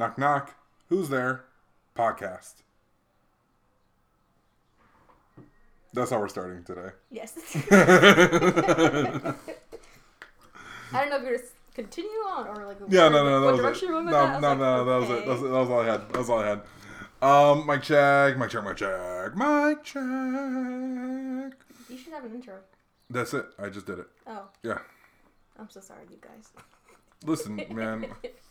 Knock knock. Who's there? Podcast. That's how we're starting today. Yes. I don't know if you're gonna continue on or like. Yeah, where- no, no, that was it. you're No, that. No, no, like, that was it. That was, that was all I had. That was all I had. Um, mic check, mic check, mic check, mic check. You should have an intro. That's it. I just did it. Oh, Yeah. I'm so sorry, you guys. Listen, man,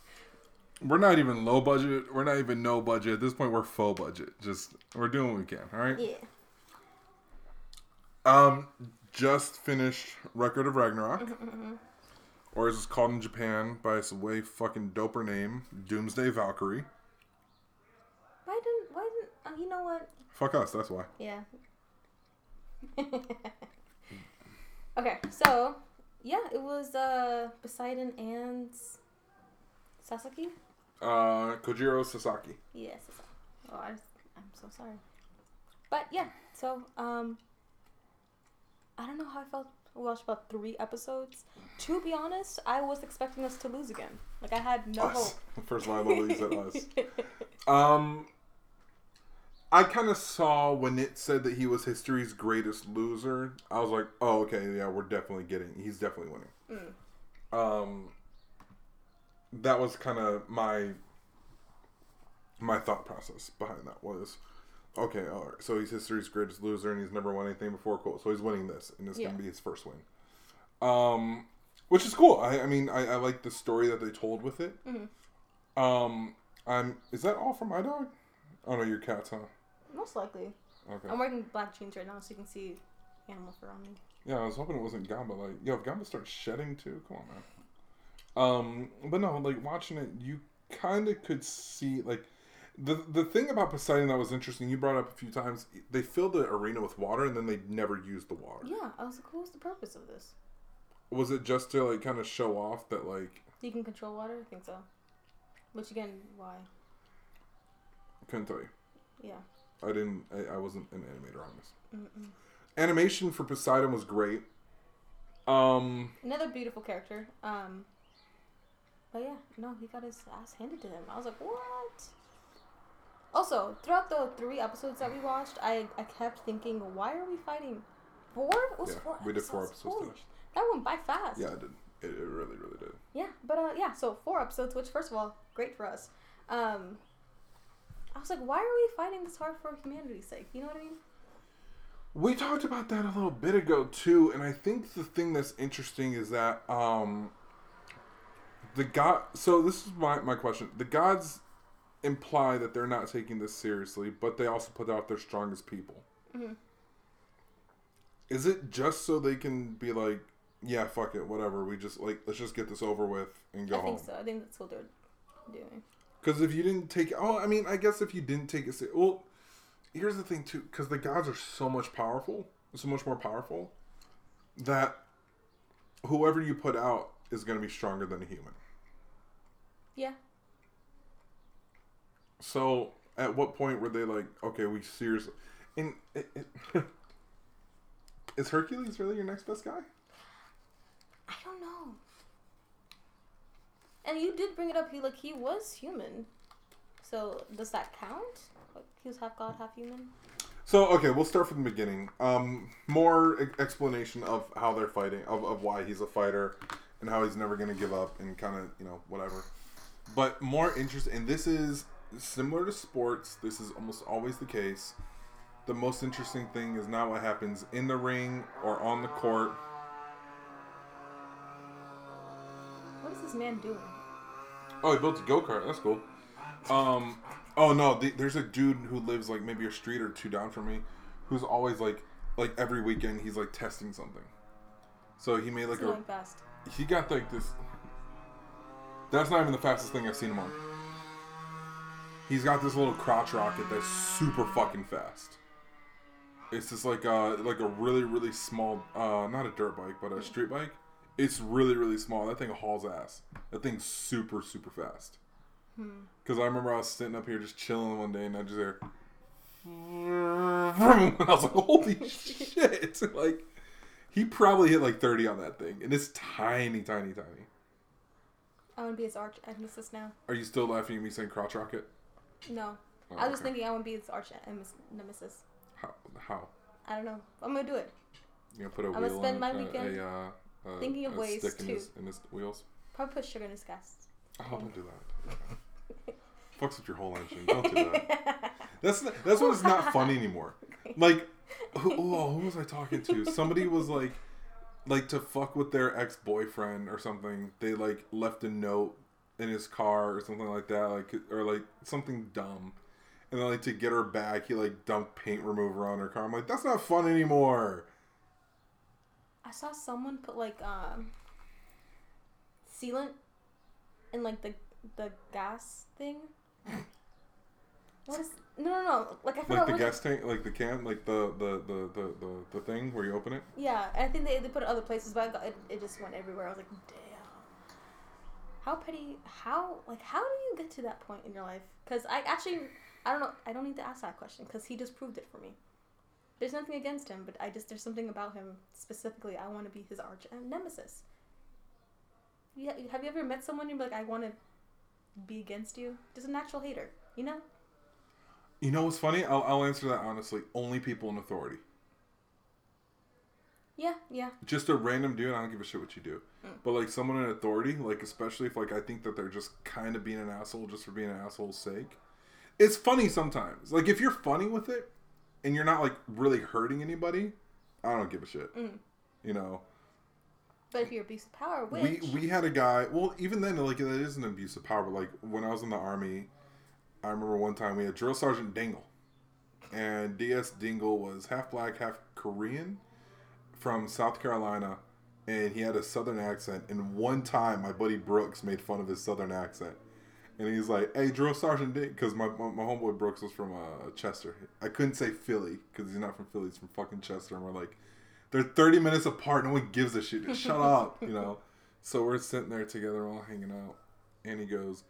we're not even low budget. We're not even no budget. At this point, we're full budget. Just we're doing what we can. All right. Yeah. Um, just finished Record of Ragnarok, Mm-hmm, or as it's called in Japan by its way fucking doper name, Doomsday Valkyrie. Why didn't? Why didn't? Oh, you know what? Fuck us. That's why. Yeah. okay, so yeah, it was uh Poseidon and Sasaki. Uh, Kojiro Sasaki. Yes. Oh, I, I'm so sorry. But yeah, so um, I don't know how I felt. We watched about three episodes. To be honest, I was expecting us to lose again. Like I had no Us. hope. First of all, I love that you said us. Um, I kind of saw when it said that he was history's greatest loser. I was like, oh, okay, yeah, we're definitely getting. He's definitely winning. Mm. Um, that was kind of my my thought process behind that was, okay, all right, so he's history's greatest loser and he's never won anything before. Cool, so he's winning this, and it's Yeah. gonna be his first win. Um, which is cool. I, I mean, I, I like the story that they told with it. Mhm. Um, I'm. Is that all for my dog? Oh no, your cat's, huh? Most likely. Okay. I'm wearing black jeans right now, so you can see animal fur on me. Yeah, I was hoping it wasn't Gamba. Like, yo, if Gamba starts shedding too, come on, man. Um, but no, like watching it, you kind of could see like the the thing about Poseidon that was interesting. You brought up a few times. They filled the arena with water, and then they never used the water. Yeah, I was like, what's the purpose of this? Was it just to like kind of show off that like You can control water? I think so. Which again, why? couldn't tell you. Yeah. I didn't. I, I wasn't an animator on this. Mm-mm. Animation for Poseidon was great. Um, Another beautiful character. Um, but yeah, no, he got his ass handed to him. I was like, what? Also, throughout the three episodes that we watched, I, I kept thinking, why are we fighting? Four? It was yeah, four we did four episodes Holy today. sh- That went by fast. Yeah, it did. It, it really, really did. Yeah, but uh, yeah, so four episodes, which first of all, great for us. Um, I was like, why are we fighting this hard for humanity's sake? You know what I mean? We talked about that a little bit ago too, and I think the thing that's interesting is that um the god so this is my, my question. The gods imply that they're not taking this seriously, but they also put out their strongest people. Mhm. Is it just so they can be like, yeah, fuck it, whatever. We just like let's just get this over with and go I home. think so. I think that's what they're doing. Because if you didn't take, oh, I mean, I guess if you didn't take it, well, here's the thing too. Because the gods are so much powerful, so much more powerful, that whoever you put out is going to be stronger than a human. Yeah. So, at what point were they like, okay, we seriously, and it, it, is Hercules really your next best guy? I don't know. And you did bring it up. He like he was human. So does that count? Like he was half god, half human. So okay, we'll start from the beginning. Um, more e- explanation of how they're fighting, of, of why he's a fighter, and how he's never gonna give up, and kind of you know whatever. But more interesting, and this is similar to sports. This is almost always the case. The most interesting thing is not what happens in the ring or on the court. What is this man doing? Oh, he built a go kart. That's cool. Um, oh no, the, there's a dude who lives like maybe a street or two down from me, who's always like, like every weekend he's like testing something. So he made like It's a going fast. He got like this. That's not even the fastest thing I've seen him on. He's got this little crotch rocket that's super fucking fast. It's just like a like a really really small, uh, not a dirt bike, but a street bike. It's really really small. That thing hauls ass. That thing's super super fast. Because I remember I was sitting up here just chilling one day and I just hear. And I was like, holy shit! Like, he probably hit like 30 on that thing. And it's tiny, tiny, tiny. I want to be his arch nemesis now. Are you still laughing at me saying crotch rocket? No, Oh, I was just okay. thinking I want to be his arch nemesis. How? How? I don't know. I'm gonna do it. You gonna put a I'ma spend on my uh, weekend a, uh, uh, thinking of a ways stick in to- his, in his wheels? Probably put sugar in his gas. Oh, don't do that. Fucks with your whole engine. Don't do that. That's not, that's what's not funny anymore. Like, who, oh, who was I talking to? Somebody was like, like to fuck with their ex boyfriend or something. They like left a note in his car or something like that, like or like something dumb. And then like to get her back, he like dumped paint remover on her car. I'm like, that's not fun anymore. I saw someone put like um sealant in like the the gas thing. What is no no no like I forgot Like the gas tank, like the can, like the the the the the, the thing where you open it. Yeah, and I think they, they put it other places, but I got, it, it just went everywhere. I was like, damn. How petty? How like how do you get to that point in your life? Because I actually I don't know. I don't need to ask that question because he just proved it for me. There's nothing against him, but I just there's something about him specifically. I want to be his arch nemesis. Yeah, have you ever met someone and you're like, I want to be against you? Just a natural hater, you know? You know what's funny? I'll, I'll answer that honestly. Only people in authority. Yeah, yeah. Just a random dude, I don't give a shit what you do. Mm. But like someone in authority, like especially if like I think that they're just kind of being an asshole just for being an asshole's sake. It's funny sometimes. Like if you're funny with it and you're not like really hurting anybody, I don't give a shit. Mm. You know. But if you're abuse of power, which We we had a guy. Well, even then, like that is an abuse of power. But like when I was in the army, I remember one time we had drill sergeant Dingle, and DS Dingle was half black, half Korean, from South Carolina, and he had a southern accent. And one time, my buddy Brooks made fun of his southern accent, and he's like, "Hey, drill sergeant Dingle," because my, my my homeboy Brooks was from uh, Chester. I couldn't say Philly because he's not from Philly. He's from fucking Chester, and we're like. They're 30 minutes apart. No one gives a shit. Shut up, you know. So we're sitting there together, all hanging out, and he goes,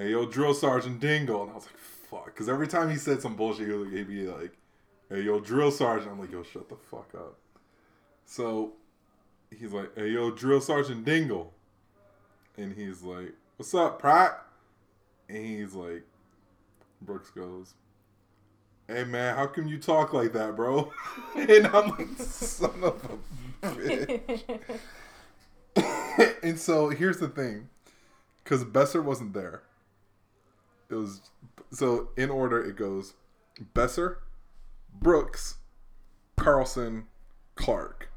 "Hey, yo, drill sergeant Dingle," and I was like, "Fuck," because every time he said some bullshit, he would be like, "Hey, yo, drill sergeant," I'm like, "Yo, shut the fuck up." So he's like, "Hey, yo, drill sergeant Dingle," and he's like, "What's up, Pratt?" And he's like, Brooks goes, "Hey, man, how come you talk like that, bro?" and I'm like, "Son of a bitch." and so here's the thing, because Besser wasn't there. It was so in order. It goes Besser, Brooks, Carlson, Clark.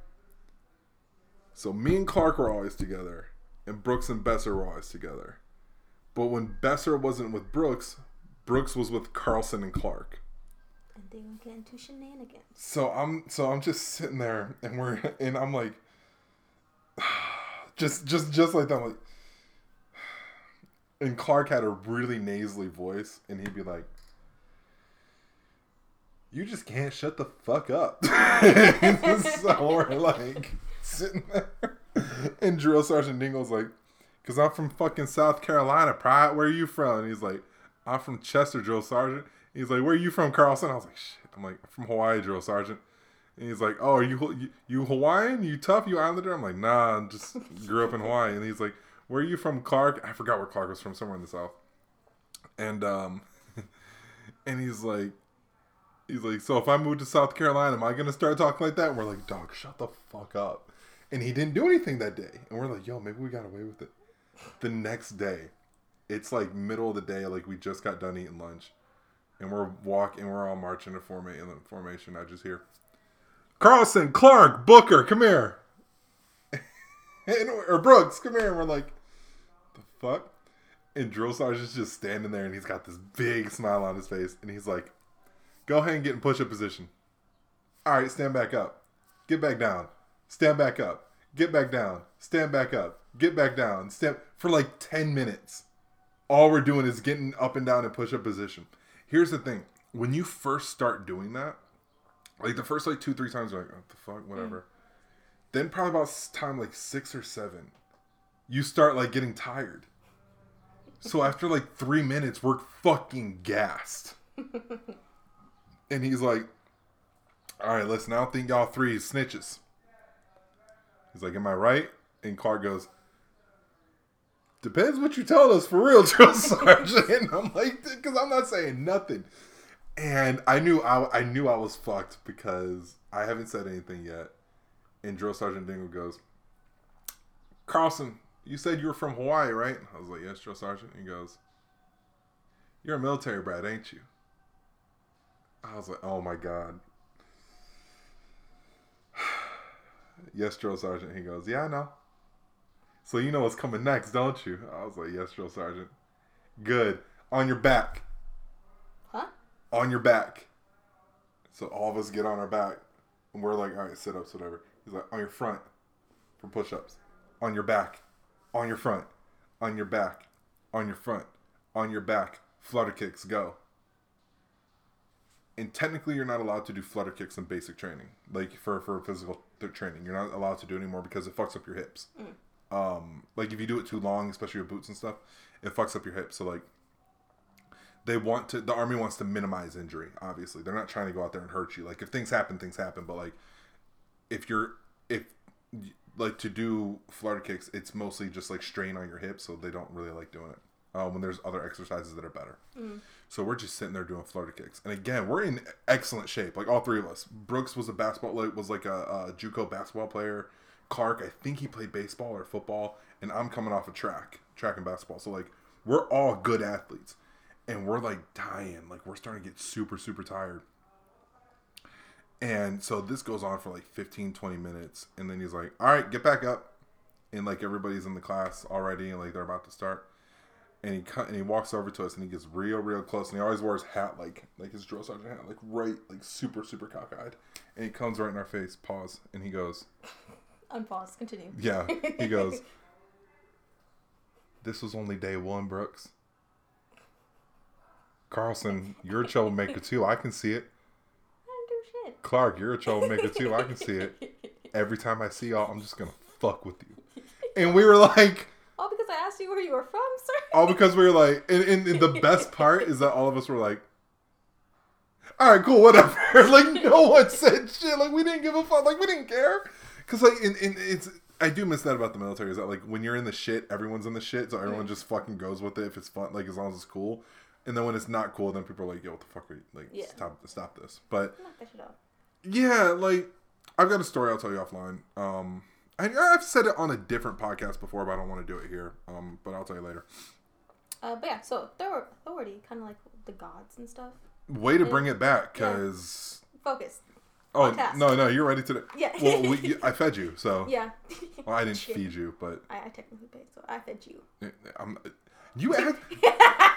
So me and Clark were always together, and Brooks and Besser were always together. But when Besser wasn't with Brooks, Brooks was with Carlson and Clark. and they will get into shenanigans. So I'm so I'm just sitting there and we're and I'm like just just just like that I'm like and Clark had a really nasally voice and he'd be like you just can't shut the fuck up. so we're like sitting there and Drill Sergeant Dingle's like cuz I'm from fucking South Carolina, Pride. Where are you from? And he's like I'm from Chester, Drill Sergeant. He's like, "Where are you from, Carlson?" I was like, "Shit." I'm like, "From Hawaii, drill sergeant." And he's like, "Oh, are you you, you Hawaiian? You tough? You Islander?" I'm like, "Nah, I just grew up in Hawaii." And he's like, "Where are you from, Clark?" I forgot where Clark was from, somewhere in the south. And um, and he's like, he's like, "So if I move to South Carolina, am I gonna start talking like that?" And we're like, "Dog, shut the fuck up." And he didn't do anything that day. And we're like, "Yo, maybe we got away with it." The next day, it's like middle of the day, like we just got done eating lunch and we're walking, we're all marching in forma- in formation. I just hear Carlson, Clark, Booker, come here, and, or Brooks, come here. And we're like, fuck? And drill sergeant's just standing there, and he's got this big smile on his face, and he's like, "Go ahead and get in push-up position. All right, stand back up, get back down, stand back up, get back down, stand back up, get back down, stand for like ten minutes." All we're doing is getting up and down in push-up position. Here's the thing. When you first start doing that like the first like two three times you're like what the fuck? Whatever. Mm. Then probably about time like six or seven you start like getting tired so after like three minutes we're fucking gassed and he's like all right listen i don't think y'all three is snitches he's like am i right and clark goes depends what you tell us for real, drill sergeant. And I'm like, because I'm not saying nothing. And I knew I, I knew I was fucked because I haven't said anything yet. And drill sergeant Dingle goes, Carlson, you said you were from Hawaii, right? I was like, yes, drill sergeant. He goes, you're a military brat, ain't you? I was like, oh my god. yes, drill sergeant. He goes, yeah, I know. So you know what's coming next, don't you? I was like, yes, drill sergeant. Good. On your back. Huh? On your back. So all of us get on our back. And we're like, all right, sit ups, whatever. He's like, on your front for push ups. On your back. On your front. On your back. On your front. On your back. Flutter kicks, go. And technically, you're not allowed to do flutter kicks in basic training, like for for physical th- training. You're not allowed to do it anymore because it fucks up your hips. Um, like if you do it too long, especially with boots and stuff, it fucks up your hips. So like, they want to. The army wants to minimize injury. Obviously, they're not trying to go out there and hurt you. Like if things happen, things happen. But like, if you're if like to do flutter kicks, it's mostly just like strain on your hips, so they don't really like doing it. Uh, when there's other exercises that are better. So we're just sitting there doing flutter kicks, and again, we're in excellent shape. Like all three of us. Brooks was a basketball, like, was like a, a JUCO basketball player. Clark, I think he played baseball or football, and I'm coming off of track, track and basketball. So like, we're all good athletes, and we're like dying. Like we're starting to get super, super tired. And so this goes on for like 15, 20 minutes, and then he's like, "All right, get back up," and like everybody's in the class already, and like they're about to start. And he cut and he walks over to us and he gets real real close and he always wears hat like like his drill sergeant hat like right like super super cockeyed. And he comes right in our face pause and he goes Unpause. Continue. yeah he goes this was only day one brooks. Carlson you're a troublemaker too. I can see it I didn't do shit. clark you're a troublemaker too i can see it every time i see y'all i'm just gonna fuck with you and we were like All because I asked you where you were from, sir. all because we were like, and, and, and the best part is that all of us were like, all right, cool, whatever. like no one said shit. Like we didn't give a fuck. Like we didn't care. Cause like, in, in, it's I do miss that about the military is that like when you're in the shit, everyone's in the shit, so everyone just fucking goes with it if it's fun, like as long as it's cool. And then when it's not cool, then people are like, yo, what the fuck are you like? Yeah. Stop, stop this. But Knock that shit out. yeah, like I've got a story I'll tell you offline. Um, I, I've said it on a different podcast before, but I don't want to do it here. Um, but I'll tell you later. Uh, but yeah, so Thor- authority, kind of like the gods and stuff. Way to bring it back, cause Focus. oh no no you're ready to Yeah. well we, I fed you so Yeah. well I didn't feed you but I, I technically paid, so I fed you. I'm you act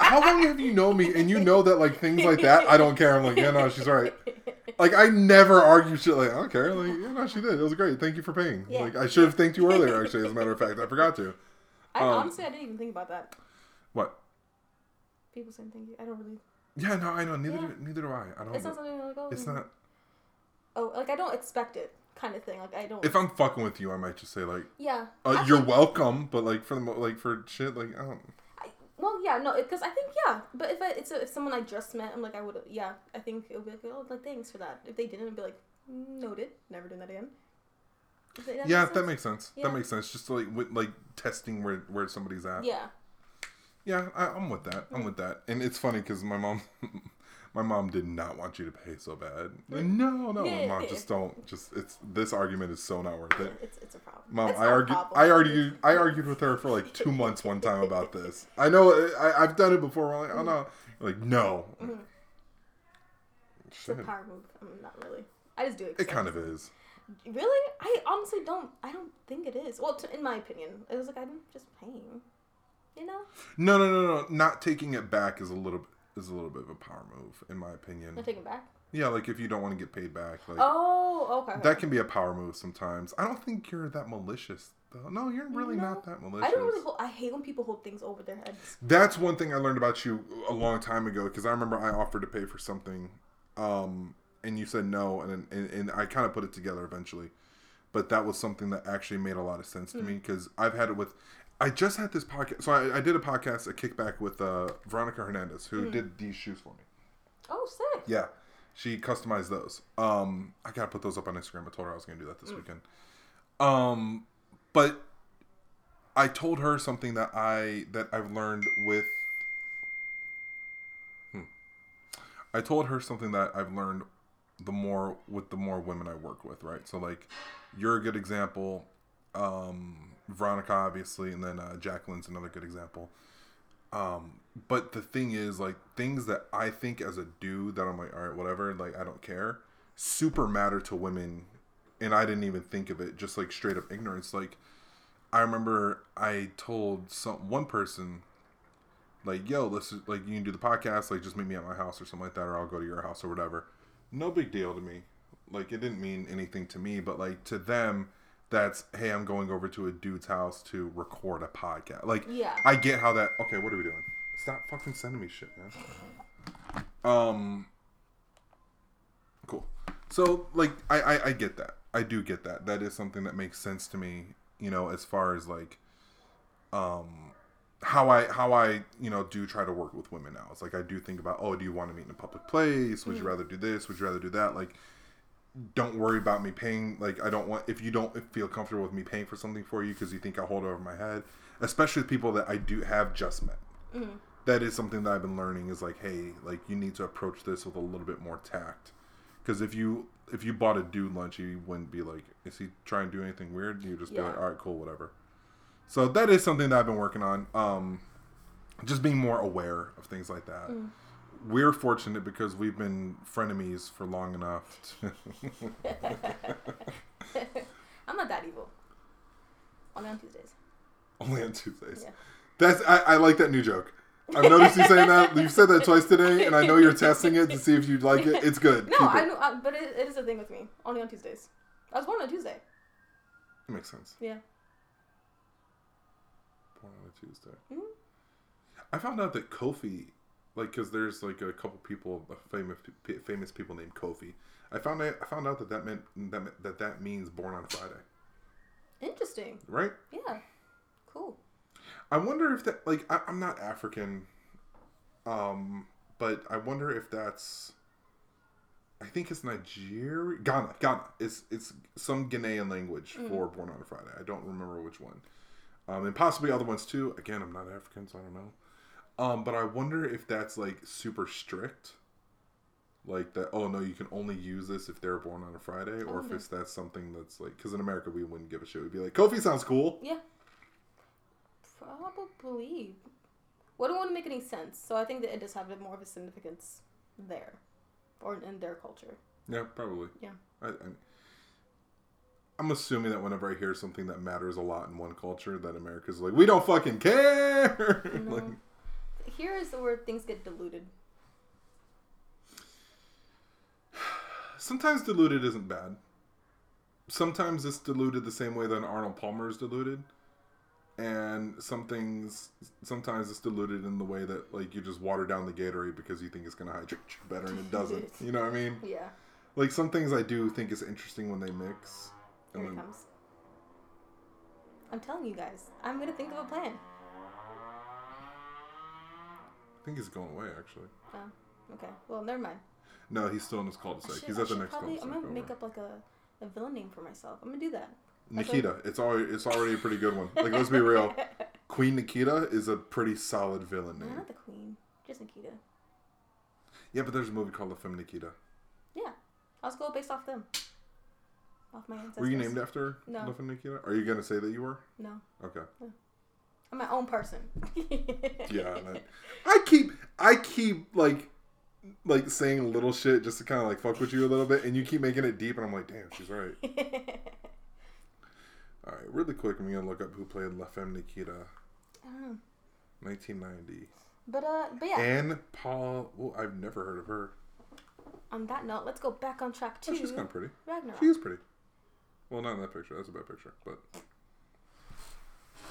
how long have you known me and you know that like things like that I don't care I'm like yeah no she's right like I never argue shit like I don't care like yeah no she did it was great thank you for paying Yeah. like I should have thanked you earlier actually as a matter of fact I forgot to I Um, honestly, I didn't even think about that. what People saying thank you. I don't really. yeah no I know neither Yeah. do, neither do I I don't It's not something like oh. it's not Oh, like I don't expect it, kind of thing. Like I don't. if I'm fucking with you I might just say like yeah. uh, you're welcome but like for the mo- like for shit like I don't well, yeah, no, because I think yeah. But if I, it's a, if someone I just met, I'm like I would yeah. I think it would be like oh like thanks for that. If they didn't, I'd be like noted, never doing that again. That yeah, make that makes sense. Yeah. That makes sense. Just like with, like testing where where somebody's at. Yeah, Yeah. I, I'm with that. I'm mm. with that. And it's funny because my mom, my mom did not want you to pay so bad. Like, no, no, Yeah. mom, just don't. Just it's this argument is so not worth it. It's it's a problem. Mom, It's I argued. I argued. I argued with her for like two months one time about this. I know. I, I've done it before. We're like, oh no, like no. Mhm. It's a power move. I'm not really. I just do it. It kind of is. Really? I honestly don't. I don't think it is. Well, t- in my opinion, it was like I'm just paying. You know, No, no, no, no. Not taking it back is a little is a little bit of a power move, in my opinion. not taking it back. Yeah, like if you don't want to get paid back, like Oh, okay. that can be a power move sometimes. I don't think you're that malicious though. No, you're really No. not that malicious. I don't really. Hold, I hate when people hold things over their heads. That's one thing I learned about you a long time ago because I remember I offered to pay for something, um, and you said no, and and, and I kind of put it together eventually. But that was something that actually made a lot of sense to me because I've had it with. I just had this podcast, so I, I did a podcast, a kickback with uh, Veronica Hernandez, who did these shoes for me. Oh, sick. Yeah, she customized those. Um, I gotta put those up on Instagram. I told her I was gonna do that this weekend. Um, but I told her something that I that I've learned with. Hmm. I told her something that I've learned the more with the more women I work with, right? So like, you're a good example. Um, Veronica, obviously, and then uh, Jacqueline's another good example. Um, but the thing is, like, things that I think as a dude that I'm like, all right, whatever, like, I don't care, super matter to women, and I didn't even think of it, just like straight up ignorance. Like, I remember I told some one person, like, yo, let's like you can do the podcast, like, just meet me at my house or something like that, or I'll go to your house or whatever. No big deal to me. Like, it didn't mean anything to me, but like to them, that's hey, I'm going over to a dude's house to record a podcast. Like, Yeah. I get how that. Okay, what are we doing? Stop fucking sending me shit, man. Um. Cool. So, like, I, I I get that. I do get that. That is something that makes sense to me. You know, as far as like, um, how I how I you know do try to work with women now. It's like I do think about, oh, do you want to meet in a public place? Would you rather do this? Would you rather do that? Like, don't worry about me paying. Like, I don't want if you don't feel comfortable with me paying for something for you because you think I'll hold it over my head. Especially with people that I do have just met. That is something that I've been learning. Is like, hey, like you need to approach this with a little bit more tact. Because if you if you bought a dude lunch, you wouldn't be like, is he trying to do anything weird? You just be like, all right, cool, whatever. So that is something that I've been working on. Um, just being more aware of things like that. We're fortunate because we've been frenemies for long enough. To I'm not that evil. Only on Tuesdays. only on Tuesdays. Yeah. That's I, I like that new joke. I've noticed you saying that. You've said that twice today, and I know you're testing it to see if you like it. It's good. No, Keep I it. know, but it, it is a thing with me. Only on Tuesdays. I was born on a Tuesday. It makes sense. Yeah. Born on a Tuesday. Mhm. I found out that Kofi, like, because there's like a couple people, famous famous people named Kofi. I found out, I found out that that meant that meant- that that means born on a Friday, Interesting. right? Yeah. Cool. I wonder if that like I, I'm not African, um, but I wonder if that's. I think it's Nigeria, Ghana, Ghana. It's it's some Ghanaian language for born on a Friday. I don't remember which one, um, and possibly other ones too. Again, I'm not African, so I don't know. Um, but I wonder if that's like super strict, like that. Oh no, you can only use this if they're born on a Friday, or if it's that's something that's like because in America we wouldn't give a shit. We'd be like, Kofi sounds cool. Yeah. Probably. Wouldn't want to make any sense. So I think that it does have a more of a significance there, or in their culture. Yeah, probably. Yeah. I, I, I'm assuming that whenever I hear something that matters a lot in one culture, that America's like, we don't fucking care. like, No. Here is where things get diluted. sometimes diluted isn't bad. Sometimes it's diluted the same way that Arnold Palmer is diluted. And some things, sometimes it's diluted in the way that, like, you just water down the Gatorade because you think it's going to hydrate you better and it doesn't. you know what I mean? Yeah. Like, some things I do think is interesting when they mix. Here it comes. I'm telling you guys, I'm gonna think of a plan. I think it's going away, actually. Oh, okay. Well, never mind. No, he's still in his cul-de-sac. I should- He's I at the next probably, I'm cul-de-sac. gonna make up like a, a villain name for myself. I'm gonna do that. Nikita. It's already it's already a pretty good one. Like let's be real. Queen Nikita is a pretty solid villain No, name. not the queen. Just Nikita. Yeah, but there's a movie called The Femme Nikita. Yeah. I'll just go based off them. Off my ancestors. Were you named after No. The Femme Nikita? Are you gonna say that you were? No. Okay. I'm my own person. Yeah. and I, keep I keep like like saying little shit just to kind of like fuck with you a little bit, and you keep making it deep, and I'm like, damn, she's right. All right, really quick, I'm gonna look up who played La Femme Nikita, I 1990. But uh, but yeah. Anne Paul. Well, I've never heard of her. On that note, let's go back on track Oh, she's kind of pretty. Ragnarok. She is pretty. Well, not in that picture. That's a bad picture, but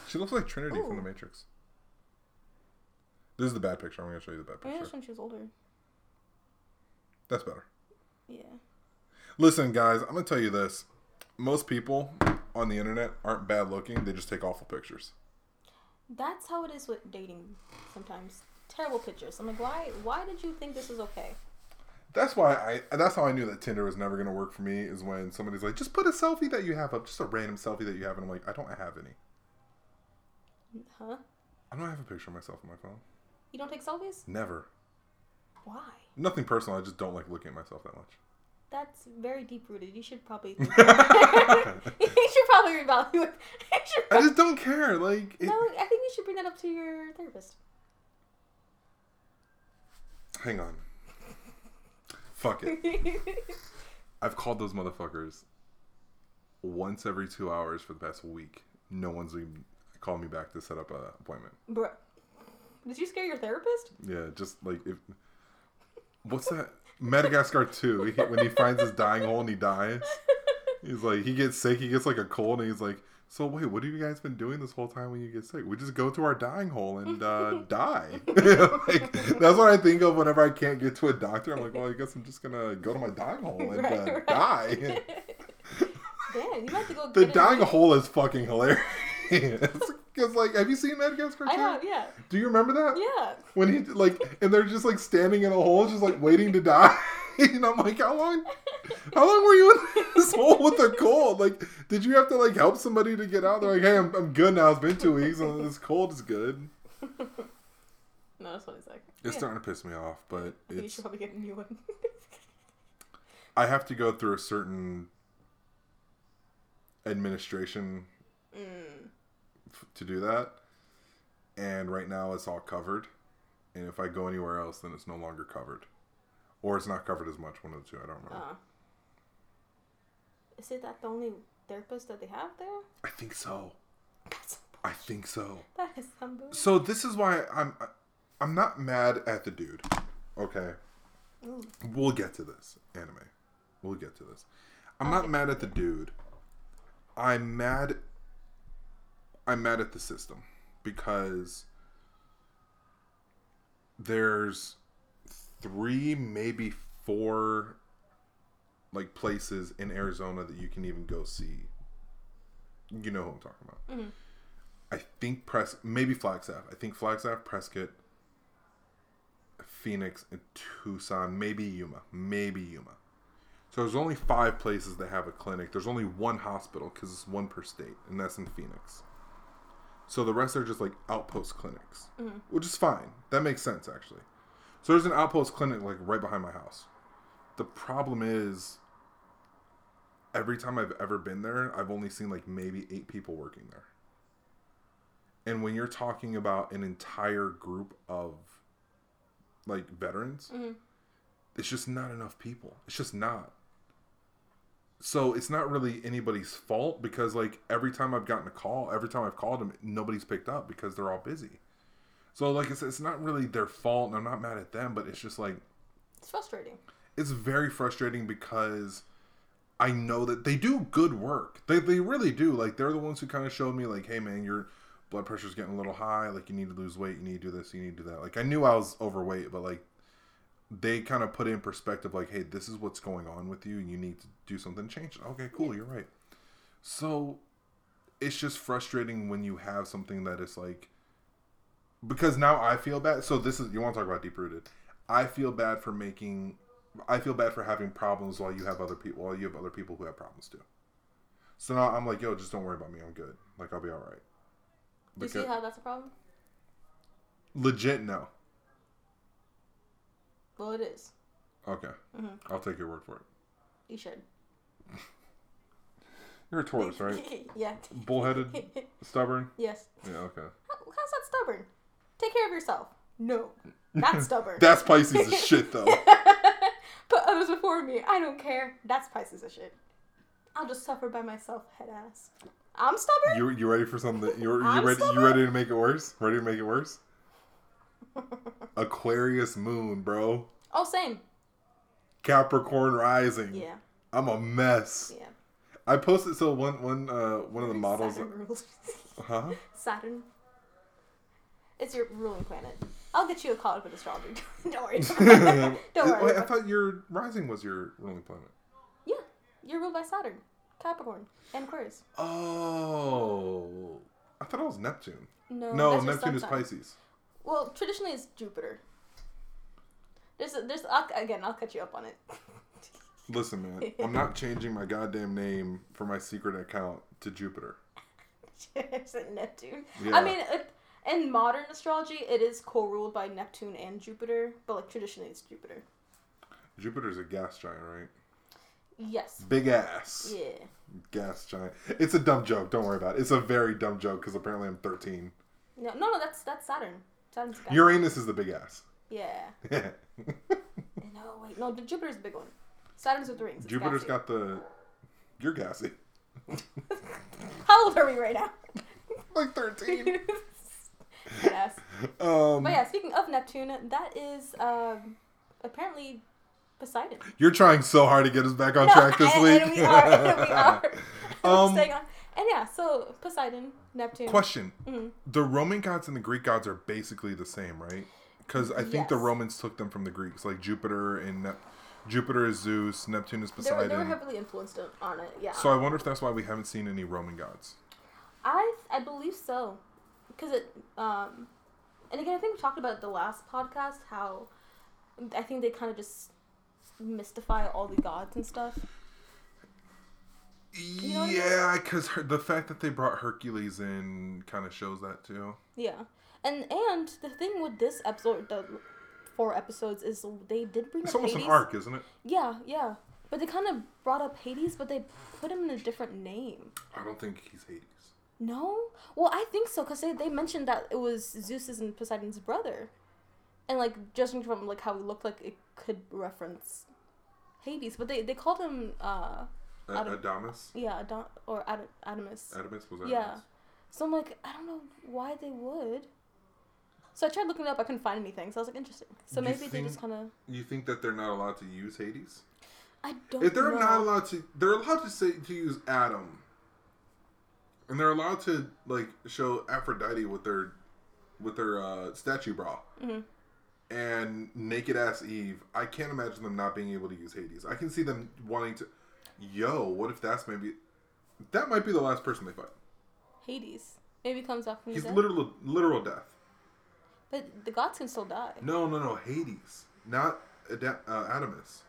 she looks like Trinity from The Matrix. This is the bad picture. I'm gonna show you the bad picture. that's when she was older. That's better. Yeah. Listen, guys, I'm gonna tell you this. Most people on the internet aren't bad looking. They just take awful pictures. That's how it is with dating sometimes. Terrible pictures. I'm like, why why did you think this was okay? That's why I. That's how I knew that Tinder was never gonna work for me. Is when somebody's like, just put a selfie that you have up, just a random selfie that you have, and I'm like, I don't have any. Huh? I don't have a picture of myself on my phone. You don't take selfies? Never. Why? Nothing personal. I just don't like looking at myself that much. That's very deep rooted. You should probably. you should probably reevaluate. I just don't care. Like, it, no, I think you should bring that up to your therapist. hang on. Fuck it. I've called those motherfuckers once every two hours for the past week. No one's even called me back to set up an appointment. Bruh. Did you scare your therapist? Yeah, just like if. What's that? Madagascar 2. He, when he finds his dying hole and he dies, he's like, he gets sick, he gets like a cold, and he's like, So, wait, what have you guys been doing this whole time when you get sick? We just go to our dying hole and uh, die. like, that's what I think of whenever I can't get to a doctor. I'm like, Well, I guess I'm just gonna go to my dying hole and Right, uh, right. die. Damn, you have to go. the dying hole is fucking hilarious. Because, like, have you seen Madagascar 2? I have, yeah, Do you remember that? yeah. when he like and they're just like standing in a hole just like waiting to die and i'm like how long how long were you in this hole with the cold like did you have to like help somebody to get out they're like hey i'm, I'm good now it's been two weeks and this cold is good No, that's what it's like. it's yeah. starting to piss me off but You should probably get a new one. i have to go through a certain administration mm. To do that and right now it's all covered and if i go anywhere else then it's no longer covered or it's not covered as much one of the two i don't remember Uh, is it that the only therapist that they have there? i think so That's I think so. that is unbelievable. So this is why I'm I'm not mad at the dude. Okay. Ooh. We'll get to this anime. We'll get to this. I'm not mad at the dude. I'm mad I'm mad at the system because there's three maybe four like places in Arizona that you can even go see. You know who I'm talking about. Mhm. I think Pres maybe Flagstaff. I think Flagstaff, Prescott, Phoenix, and Tucson. Maybe Yuma. Maybe Yuma. So there's only five places that have a clinic. There's only one hospital because it's one per state, and that's in Phoenix. So the rest are just like outpost clinics, Mhm. which is fine. That makes sense actually. So there's an outpost clinic like right behind my house. The problem is, every time I've ever been there, I've only seen like maybe eight people working there. And when you're talking about an entire group of like veterans, Mhm. it's just not enough people. It's just not. So it's not really anybody's fault because like every time I've gotten a call, every time I've called them, nobody's picked up because they're all busy. So like I said, it's not really their fault, and I'm not mad at them, but it's just like It's frustrating. it's very frustrating because I know that they do good work. They, they really do. Like they're the ones who kind of showed me like, hey man, your blood pressure's getting a little high. Like you need to lose weight. You need to do this. You need to do that. Like I knew I was overweight, but like they kind of put it in perspective. Like, hey, this is what's going on with you. And you need to do something to change it. Okay, cool. You're right. So it's just frustrating when you have something that is like because now I feel bad. So this is you want to talk about deep rooted. I feel bad for making. I feel bad for having problems while you have other people. While you have other people who have problems too. So now I'm like, yo, just don't worry about me. I'm good. Like I'll be all right. Do you see how that's a problem? legit, no. Well, it is. Okay, Mhm. I'll take your word for it. You should. You're a Taurus, right? yeah. Bullheaded, stubborn. yes. Yeah, okay. How, how's that stubborn? Take care of yourself. No, that's stubborn. That's Pisces as shit, though. Put others before me. I don't care. That's Pisces of shit. I'll just suffer by myself, head ass. I'm stubborn. You you ready for something? You you I'm ready? You stubborn. ready to make it worse? Ready to make it worse? Aquarius moon, bro. Oh, same. Capricorn rising. Yeah. I'm a mess. Yeah. I posted so one one uh one of the models. Saturn rules. Huh? Saturn. It's your ruling planet. I'll get you a card with astrology. don't worry. don't worry. Wait, I thought your rising was your ruling planet. yeah, you're ruled by Saturn, Capricorn, and Aquarius. Oh, I thought it was Neptune. No, No, Neptune is. Pisces. Well, traditionally it's Jupiter. There's, a, there's, I'll, again, I'll cut you up on it. Listen, man, I'm not changing my goddamn name for my secret account to Jupiter. I said Neptune. Yeah. I mean, it, in modern astrology, it is co-ruled by Neptune and Jupiter, but like traditionally, it's Jupiter. Jupiter's a gas giant, right? Yes. Big ass. Yeah. Gas giant. It's a dumb joke. Don't worry about it. It's a very dumb joke because apparently I'm 13. No, no, no. That's that's Saturn. Saturn's the guy. Uranus is the big ass. Yeah. No, wait. No, Jupiter's the big one. Saturn's with the rings. It's Jupiter's gassy. got the. You're gassy. How old are we right now? like 13. yes. Um, But yeah, speaking of Neptune, that is um, apparently Poseidon. You're trying so hard to get us back on No, track this and, week. And we are. And we are. Um, Staying on. And yeah, so Poseidon, Neptune. Question: Mhm. The Roman gods and the Greek gods are basically the same, right? Because I think the Romans took them from the Greeks, like Jupiter and Nep- Jupiter is Zeus, Neptune is They were, Poseidon. they were heavily influenced on it. Yeah. so I wonder if that's why we haven't seen any Roman gods. I I believe so, because it um, and again I think we talked about the last podcast how I think they kind of just mystify all the gods and stuff. Know what I mean? yeah, because the fact that they brought Hercules in kind of shows that too. Yeah, and and the thing with this episode, the four episodes, is they did bring It's almost Hades. an arc, isn't it? Yeah, yeah, but they kind of brought up Hades, but they put him in a different name. I don't think he's Hades. No, well I think so because they they mentioned that it was Zeus's and Poseidon's brother, and like judging from like how he looked like it could reference Hades, but they they called him uh Adam- Adamas, yeah Adon or Ad- Adamas. Adamas was Adamas. Yeah. So I'm like, I don't know why they would. So I tried looking it up. I couldn't find anything. So I was like, interesting. So You maybe they think- just kind of. You think that they're not allowed to use Hades? I don't. If they're know. not allowed to, they're allowed to say to use Adam, and they're allowed to like show Aphrodite with their with their uh, statue bra Mhm. and naked ass Eve. I can't imagine them not being able to use Hades. I can see them wanting to. Yo, what if that's maybe that might be the last person they fight? Hades. Maybe comes up from He's literal literal death. But the gods can still die. No, no, no, Hades, not Ada- uh, Adamas.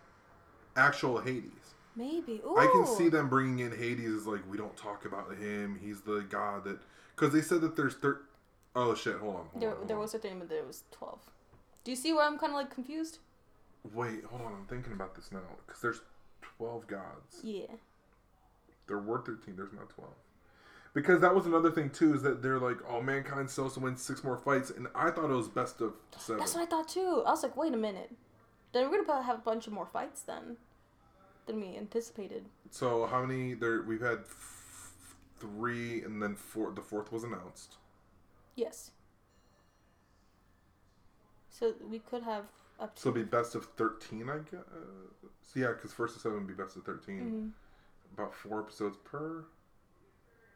Actual Hades. Maybe. Ooh. I can see them bringing in Hades as like we don't talk about him. He's the god that because they said that there's thir- Oh shit! Hold on. Hold There, on, hold there on. was a thing, but there was twelve. Do you see where I'm kind of like confused? Wait, hold on. I'm thinking about this now because there's twelve gods. Yeah. There were thirteen. There's not twelve. Because that was another thing too is that they're like, oh, mankind still has to win six more fights, and I thought it was best of seven. That's what I thought too. I was like, wait a minute. Then we're gonna have a bunch of more fights then, than we anticipated. So how many there? We've had f- three, and then four. The fourth was announced. Yes. So we could have up to. So it'd be best of thirteen, I guess. So yeah, because first to seven would be best of 13 Mhm. About four episodes per.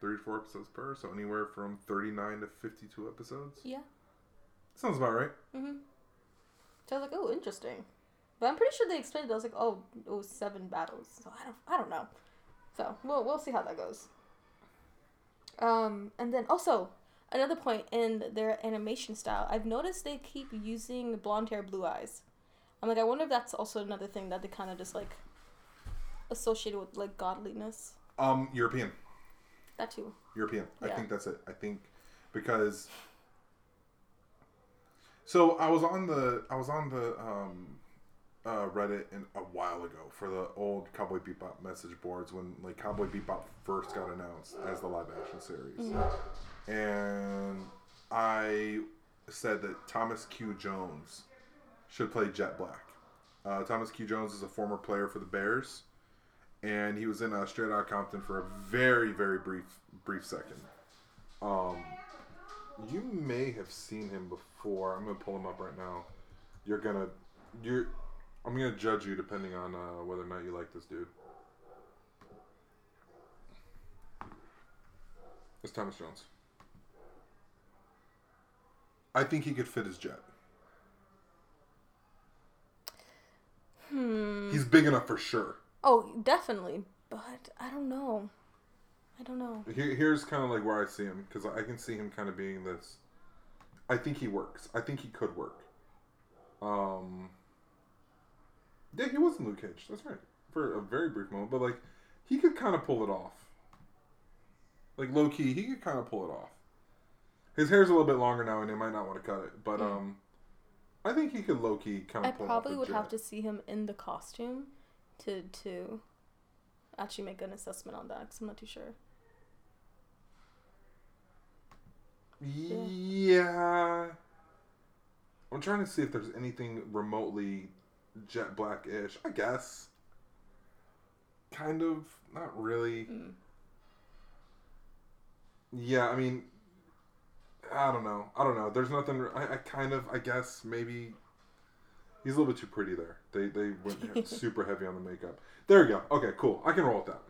Thirty-four episodes per, so anywhere from thirty-nine to fifty-two episodes. Yeah. Sounds about right. Mm-hmm. So I was like, oh, interesting. But I'm pretty sure they explained it. I was like, oh, it was seven battles. So I don't, I don't know. So we'll we'll see how that goes. Um, and then also another point in their animation style, I've noticed they keep using blonde hair, blue eyes. I'm like, I wonder if that's also another thing that they kind of just like associated with like godliness. Um, European, That too. European. I think that's it. I think because. So I was on the I was on the um, uh, Reddit in, a while ago for the old Cowboy Bebop message boards when like Cowboy Bebop first got announced as the live action series, and I said that Thomas Q Jones should play Jet Black. Uh, Thomas Q Jones is a former player for the Bears, and he was in uh, Straight Outta Compton for a very very brief brief second. Um, you may have seen him before. I'm gonna pull him up right now. You're gonna, you're, I'm gonna judge you depending on uh, whether or not you like this dude. It's Thomas Jones. I think he could fit his jet. Hmm. He's big enough for sure. Oh, definitely. But I don't know. I don't know. Here, here's kind of like where I see him because I can see him kind of being this. I think he works. I think he could work. Um. Yeah, he was in Luke Cage. That's right for a very brief moment, but like he could kind of pull it off. Like low key, he could kind of pull it off. His hair's a little bit longer now, and they might not want to cut it, but Mm. um, I think he could low key kind of. pull probably off would a have to see him in the costume to to actually make an assessment on that because I'm not too sure. Yeah. I'm trying to see if there's anything remotely jet black ish. I guess. Kind of. Not really. Mm. Yeah, I mean, I don't know. I don't know. There's nothing. I, I kind of. I guess maybe. He's a little bit too pretty there. They they went super heavy on the makeup. There we go. Okay, cool. I can roll with that.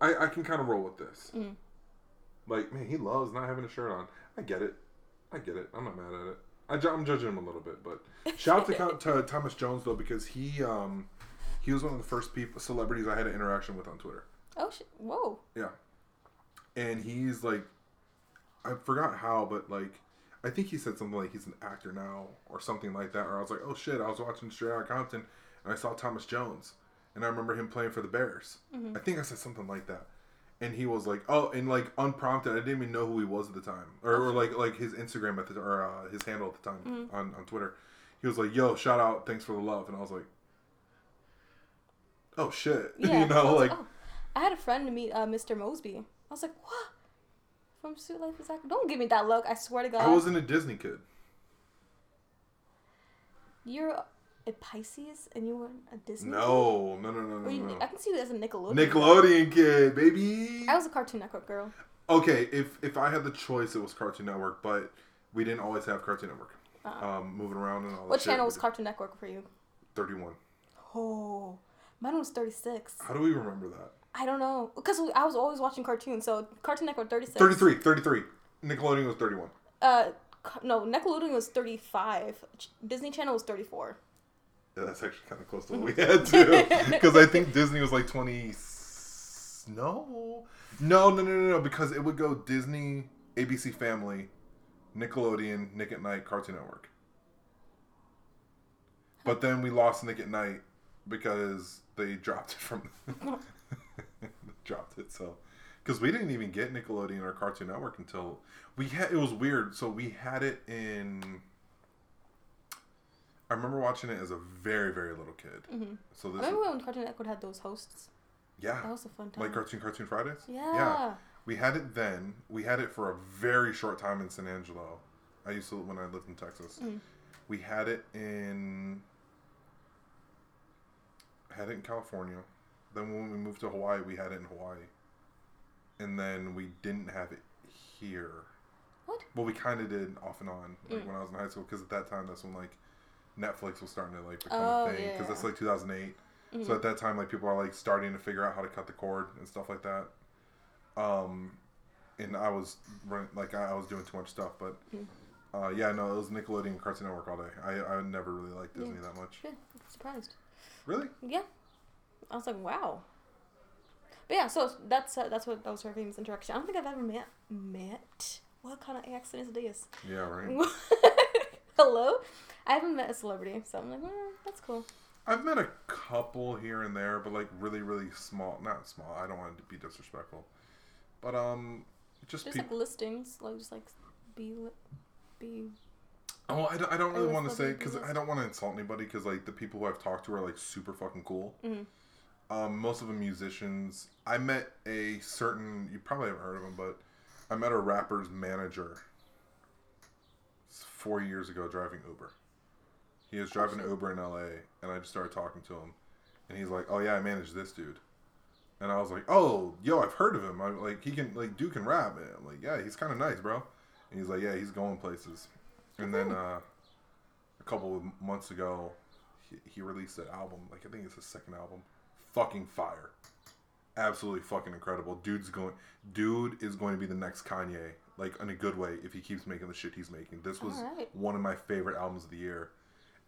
I I can kind of roll with this. Mm. Like, man, he loves not having a shirt on. I get it. I get it. I'm not mad at it. I I'm judging him a little bit, but shout out to, to Thomas Jones though because he um he was one of the first people celebrities I had an interaction with on Twitter. Oh shit! Whoa. Yeah, and he's like, I forgot how, but like, I think he said something like he's an actor now or something like that. Or I was like, oh shit! I was watching Straight Outta Compton and I saw Thomas Jones, and I remember him playing for the Bears. Mhm. I think I said something like that. And he was like, "Oh," and like unprompted, I didn't even know who he was at the time, or, or like like his Instagram at the or uh, his handle at the time Mhm. on on Twitter. He was like, "Yo, shout out, thanks for the love," and I was like, "Oh shit," Yeah. you know, I like oh. I had a friend to meet uh, Mr. Moseby. I was like, what? From Suite Life is Acting? Don't give me that look. I swear to God. I wasn't a Disney kid. You're a, Pisces and you were a Disney. No, no, no, no, no, you- no. I can see you as a Nickelodeon. Nickelodeon kid, baby. I was a Cartoon Network girl. Okay, if if I had the choice, it was Cartoon Network, but we didn't always have Cartoon Network. Uh, Um, moving around and all. what channel was Cartoon Network for you? Thirty-one. Oh, mine was 36. How do we remember that? I don't know. Because I was always watching cartoons. So Cartoon Network 36. 33, 33. Nickelodeon was 31. Uh, no, Nickelodeon was 35. Disney Channel was 34. Yeah, that's actually kind of close to what we had too. Because I think Disney was like 20. No. No, no, no, no, no. Because it would go Disney, ABC Family, Nickelodeon, Nick at Night, Cartoon Network. But then we lost Nick at Night because they dropped it from. dropped it, so. Because we didn't even get Nickelodeon or Cartoon Network until we had. It was weird. So we had it in. I remember watching it as a very, very little kid. hmm So I this, remember when Cartoon Network had those hosts. Yeah, that was a fun time. like Cartoon Cartoon Fridays. yeah. we had it then. We had it for a very short time in San Angelo. I used to when I lived in Texas. Mm. We had it in. Had it in California. Then when we moved to Hawaii, we had it in Hawaii. And then we didn't have it here. What? Well, we kind of did off and on, like Mm. when I was in high school, because at that time that's when like Netflix was starting to like become Oh, a thing. Because that's like 2008. Mhm. So at that time, like people are like starting to figure out how to cut the cord and stuff like that. Um, and I was like I was doing too much stuff, but Mm. uh, yeah, no, it was Nickelodeon, and Cartoon Network all day. I I never really liked Disney Yeah. that much. Yeah, surprised. Really? Yeah. I was like, wow. But yeah, so that's uh, that's what that was her famous interaction. I don't think I've ever met met. What kind of accent is this? Yeah, right. Hello. I haven't met a celebrity, so I'm like, eh, that's cool. I've met a couple here and there, but like really, really small. Not small. I don't want to be disrespectful, but um, just Just like listings, like just like be li- be. Oh, I don't, I don't really want to say because. I don't want to insult anybody because like the people who I've talked to are like super fucking cool. Mhm. Um, most of them musicians. I met a certain. You probably haven't heard of him, but I met a rapper's manager four years ago driving Uber. He was driving. Uber in LA, and I just started talking to him, and he's like, "Oh yeah, I manage this dude," and I was like, "Oh, yo, I've heard of him. I like he can like dude can rap." And I'm like, "Yeah, he's kind of nice, bro." And he's like, "Yeah, he's going places." And then uh, a couple of months ago, he, he released an album. Like I think it's his second album. Fucking fire. Absolutely fucking incredible. Dude's going. Dude is going to be the next Kanye, like in a good way, if he keeps making the shit he's making. This was Alright. one of my favorite albums of the year,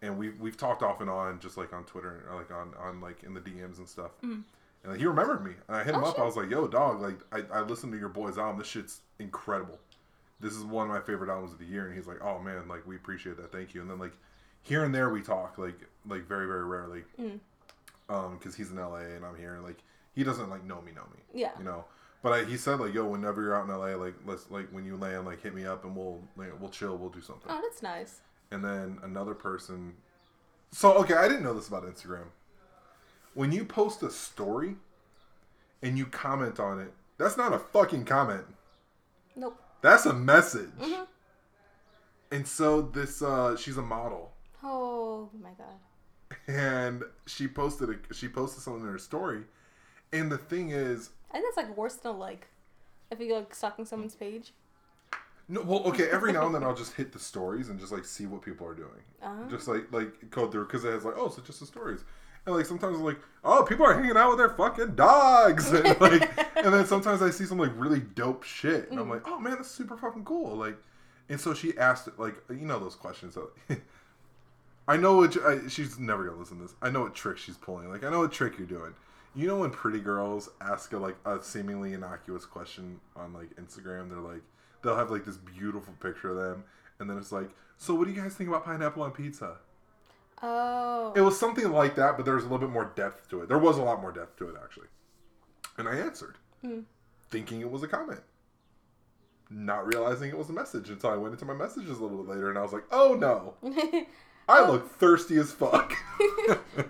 and we we've talked off and on, just like on Twitter, or like on on like in the DMs and stuff. Mhm. And like, he remembered me. And I hit him Oh, up. shit. I was like, "Yo, dog! Like, I, I listened to your boy's album. This shit's incredible. This is one of my favorite albums of the year." And he's like, "Oh man, like we appreciate that. Thank you." And then like here and there we talk, like like very very rarely, Mm. um, because he's in LA and I'm here. And like he doesn't like know me, know me. Yeah. You know. But I, he said like, yo, whenever you're out in LA, like let's like when you land, like hit me up and we'll like, we'll chill, we'll do something. Oh, that's nice. And then another person. So okay, I didn't know this about Instagram. When you post a story and you comment on it, that's not a fucking comment. Nope. That's a message. hmm And so this, uh, she's a model, Oh my god. and she posted a, she posted something in her story, and the thing is, I think that's like worse than a like. If you like stalking someone's page. no, well, okay, every now and then I'll just hit the stories and just like see what people are doing, Uh, just like like code through because it has like oh, so just the stories. And like sometimes I'm like, oh, people are hanging out with their fucking dogs, and like, and then sometimes I see some like really dope shit, and I'm like, oh man, that's super fucking cool. Like, and so she asked, like, you know those questions that. I know what I, she's never gonna listen to this. I know what trick she's pulling. Like, I know what trick you're doing. You know when pretty girls ask a like a seemingly innocuous question on like Instagram, they're like, they'll have like this beautiful picture of them, and then it's like, so what do you guys think about pineapple on pizza? oh. It was something like that, but there was a little bit more depth to it. There was a lot more depth to it, actually. And I answered, Hmm. thinking it was a comment, not realizing it was a message until I went into my messages a little bit later, and I was like, "Oh no, I Oh. look thirsty as fuck."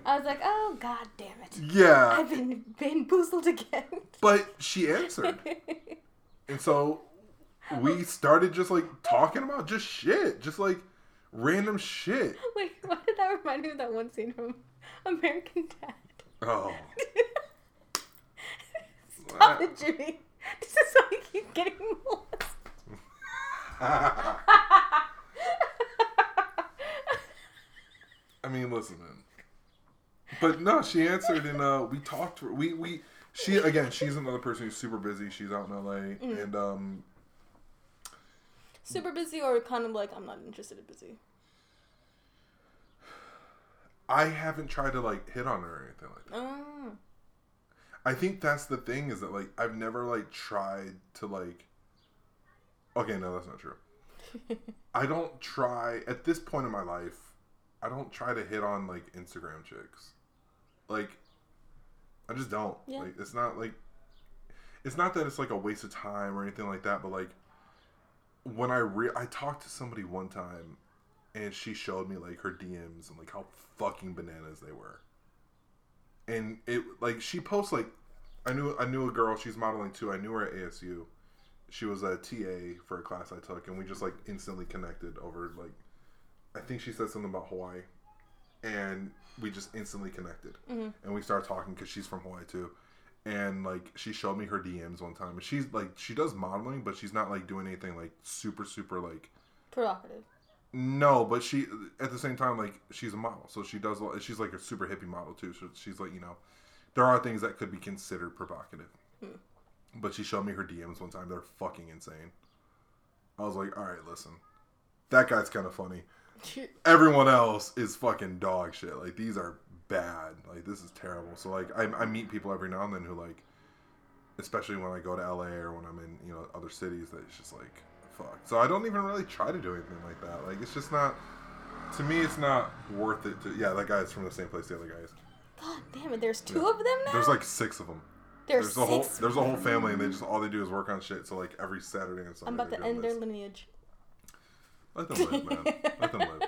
I was like, oh god damn it. yeah, I've been bamboozled again. but she answered, and so we started just like talking about just shit, just like random shit. Wait, why did that remind me of that one scene from American Dad? Oh, Stop it, Jimmy. This is why you keep getting molested. I mean, listen, man. But no, she answered, and uh, we talked. For, we we she again. She's another person who's super busy. She's out in LA, and um, Super busy or kind of like, I'm not interested in busy. I haven't tried to like hit on her or anything like that. Oh. I think that's the thing is that like I've never like tried to like. Okay, no, that's not true. I don't try at this point in my life. I don't try to hit on like Instagram chicks. Like, I just don't. Yeah. Like, it's not like. It's not that it's like a waste of time or anything like that, but like, when I re I talked to somebody one time, and she showed me like her DMs and like how fucking bananas they were. And it like she posts like, I knew I knew a girl. She's modeling too. I knew her at ASU. She was a TA for a class I took, and we just like instantly connected over like, I think she said something about Hawaii, and we just instantly connected, Mhm. and we started talking because she's from Hawaii too, and like she showed me her DMs one time, and she's like she does modeling, but she's not like doing anything like super super like Provocative. no, but she at the same time like she's a model, so she does. She's like a super hippie model too. So she's like you know, there are things that could be considered provocative. But she showed me her DMs one time. They're fucking insane. I was like, all right, listen, that guy's kind of funny. Everyone else is fucking dog shit. Like these are bad. Like this is terrible. So like I, I meet people every now and then who like, especially when I go to LA or when I'm in you know other cities that it's just like fuck. So I don't even really try to do anything like that. Like it's just not. To me, it's not worth it. To yeah, that guy's from the same place the other guy is. God damn it, there's two of them now? There's like six of them. there's, There's a whole there's a whole family and they just all they do is work on shit. So like every Saturday and Sunday. I'm about to end their lineage. Let them live, man. Let them live.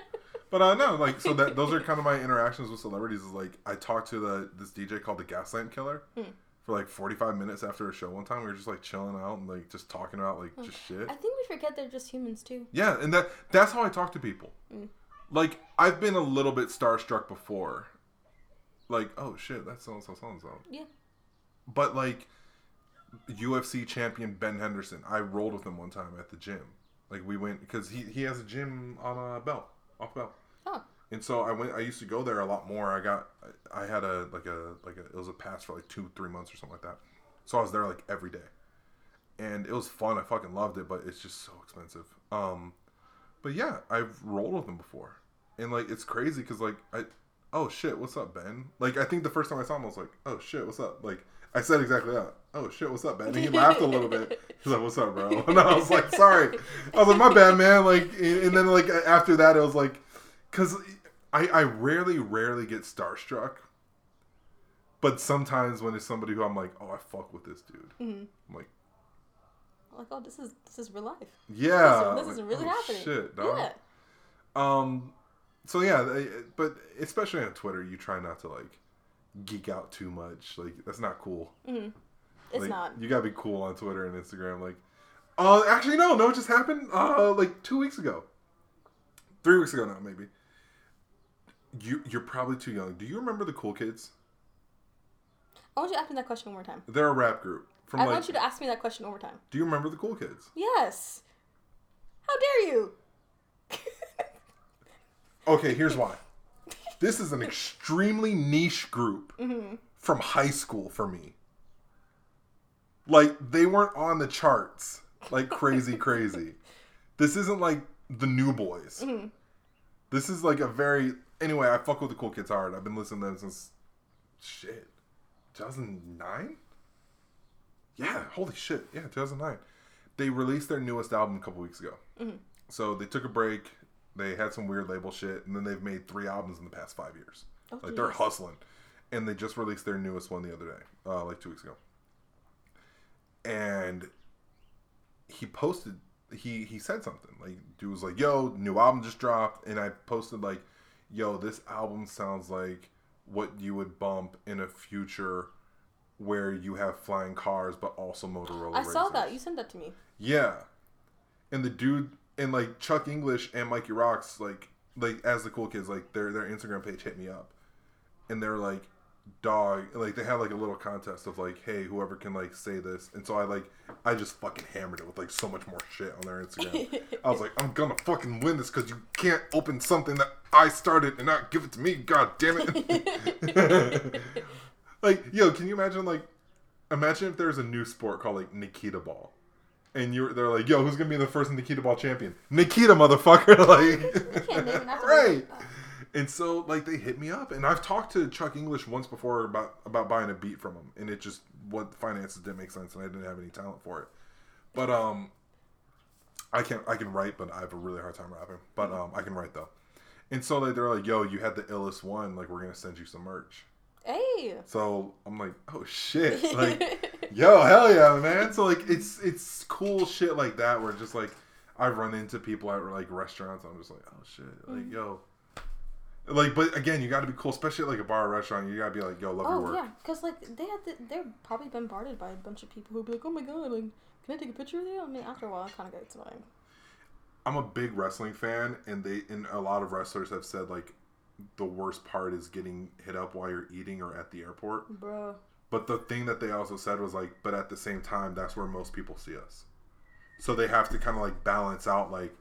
But uh no, like so that those are kind of my interactions with celebrities. Is like I talked to the this DJ called the Gaslamp Killer Hmm. for like forty five minutes after a show one time. We were just like chilling out and like just talking about like just shit. I think we forget they're just humans too. Yeah, and that that's how I talk to people. Mm. Like I've been a little bit starstruck before. Like oh shit, that's so and so so and so. Yeah. But like UFC champion Ben Henderson, I rolled with him one time at the gym. Like we went because he he has a gym on a belt off belt. Oh. And so I went. I used to go there a lot more. I got. I had a like a like a it was a pass for like two three months or something like that. So I was there like every day, and it was fun. I fucking loved it, but it's just so expensive. Um, but yeah, I've rolled with him before, and like it's crazy because like I, oh shit, what's up, Ben? Like I think the first time I saw him, I was like, oh shit, what's up? Like I said exactly that. Oh shit, what's up, Ben? And he laughed a little bit. He's like, what's up, bro? And I was like, sorry. I was like, my bad, man. Like, and then like after that, it was like, because I I rarely rarely get starstruck, But sometimes when it's somebody who I'm like, oh, I fuck with this dude. hmm I'm like, Like, oh, this is this is real life. yeah, this is like, really oh, happening. Shit, dog. Yeah. Um, so yeah, but especially on Twitter, you try not to like geek out too much. Like that's not cool. hmm It's Like, not. You gotta be cool on Twitter and Instagram. Like, uh, actually, no, no, it just happened. Uh, like two weeks ago, three weeks ago now, maybe. You you're probably too young. Do you remember the Cool Kids? I want you to ask me that question one more time. They're a rap group from I like. want you to ask me that question one more time. Do you remember the Cool Kids? Yes. How dare you? Okay, here's why. This is an extremely niche group hmm from high school for me. Like they weren't on the charts like crazy, crazy. This isn't like the New Boyz. hmm This is like a very anyway. I fuck with the Cool Kids hard. I've been listening to them since shit, 2009. Yeah, holy shit, yeah, 2009. They released their newest album a couple weeks ago. Mhm. So they took a break. They had some weird label shit, and then they've made three albums in the past five years. Oh, Like they're hustling, and they just released their newest one the other day, uh, like two weeks ago. And he posted, he he said something like, dude was like, "Yo, new album just dropped," and I posted like, "Yo, this album sounds like what you would bump in a future where you have flying cars but also Motorola." I saw razors." that. You sent that to me. Yeah. And the dude and like Chuck English and Mikey Rocks, like like as the cool kids, like their their Instagram page hit me up. And they're like, dog like they had like a little contest of like, hey, whoever can like say this. And so I like I just fucking hammered it with like so much more shit on their Instagram. I was like, I'm gonna fucking win this because you can't open something that I started and not give it to me. God damn it. like, yo, can you imagine like imagine if there's a new sport called like Nikita Ball. And you're they're like, yo, who's gonna be the first Nikita Ball champion? Nikita motherfucker. like can't name it after Right. Oh. And so like they hit me up and I've talked to Chuck English once before about about buying a beat from him and it just what finances didn't make sense and I didn't have any talent for it. But um I can I can write but I have a really hard time rapping. But um I can write though. And so like they're like, yo, you had the illest one, like we're gonna send you some merch. Hey. So I'm like, oh shit. Like yo, hell yeah, man. So like it's it's cool shit like that where just like I run into people at like restaurants, I'm just like, oh shit. Like, Mm. yo. Like, but again, you got to be cool, especially at like a bar or restaurant. You got to be like, "Yo, love your Oh work." yeah, because like they had the, they're probably bombarded by a bunch of people who'd be like, "Oh my god, like, can I take a picture with you?" I mean, after a while, it kind of gets annoying. I'm a big wrestling fan, and they and a lot of wrestlers have said like the worst part is getting hit up while you're eating or at the airport. Bruh. But the thing that they also said was like, but at the same time, that's where most people see us. So they have to kind of like balance out like.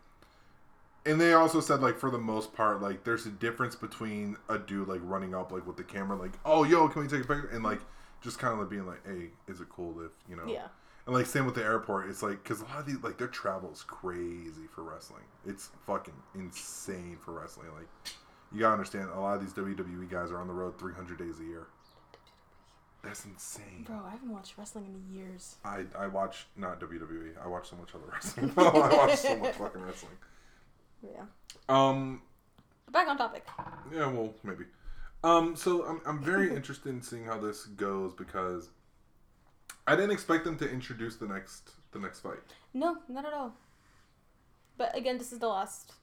And they also said like for the most part like there's a difference between a dude like running up like with the camera like oh yo can we take a picture and like just kind of like being like hey is it cool if you know Yeah. and like same with the airport it's like because a lot of these like their travel is crazy for wrestling it's fucking insane for wrestling like you gotta understand a lot of these WWE guys are on the road 300 days a year that's insane Bro, I haven't watched wrestling in years. I, I watch not WWE. I watch so much other wrestling. I watch so much fucking wrestling. Yeah. Um. Back on topic. Yeah. Well, maybe. Um. So I'm I'm very interested in seeing how this goes because I didn't expect them to introduce the next the next fight. No, not at all. But again, this is the last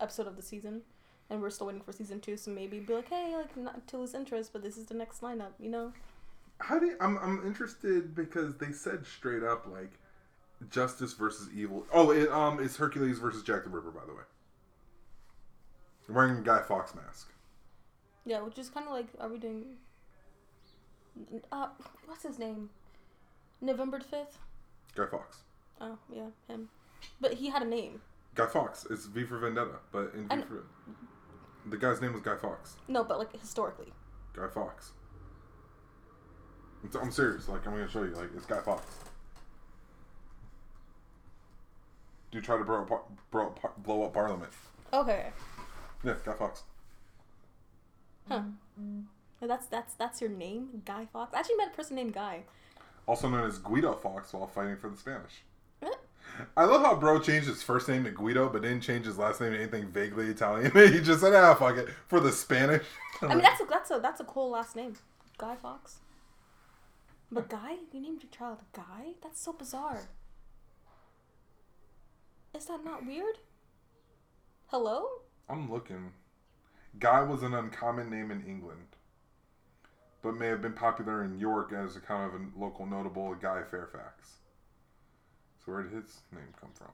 episode of the season, and we're still waiting for season two. So maybe be like, hey, like not to lose interest, but this is the next lineup. You know? How do you, I'm I'm interested because they said straight up like justice versus evil. Oh, it um it's Hercules versus Jack the Ripper by the way. Wearing a Guy Fawkes mask. Yeah, which is kind of like, are we doing? Uh, what's his name? November fifth. Guy Fawkes. Oh yeah, him. But he had a name. Guy Fawkes. It's V for Vendetta, but in V for the guy's name was Guy Fawkes. No, but like historically. Guy Fawkes. I'm, I'm serious. Like I'm gonna show you. Like it's Guy Fawkes. Do try to blow up, blow up, blow up Parliament. Okay. Yeah, Guy Fawkes. Huh. That's that's that's your name, Guy Fawkes. I actually met a person named Guy. Also known as Guido Fawkes while fighting for the Spanish. I love how bro changed his first name to Guido, but didn't change his last name to anything vaguely Italian. he just said, "Ah, fuck it," for the Spanish. I mean, that's a that's a that's a cool last name. Guy Fawkes. But Guy, you named your child Guy? That's so bizarre. Is that not weird? Hello? I'm looking. Guy was an uncommon name in England, but may have been popular in York as a kind of a local notable Guy Fairfax. So where did his name come from?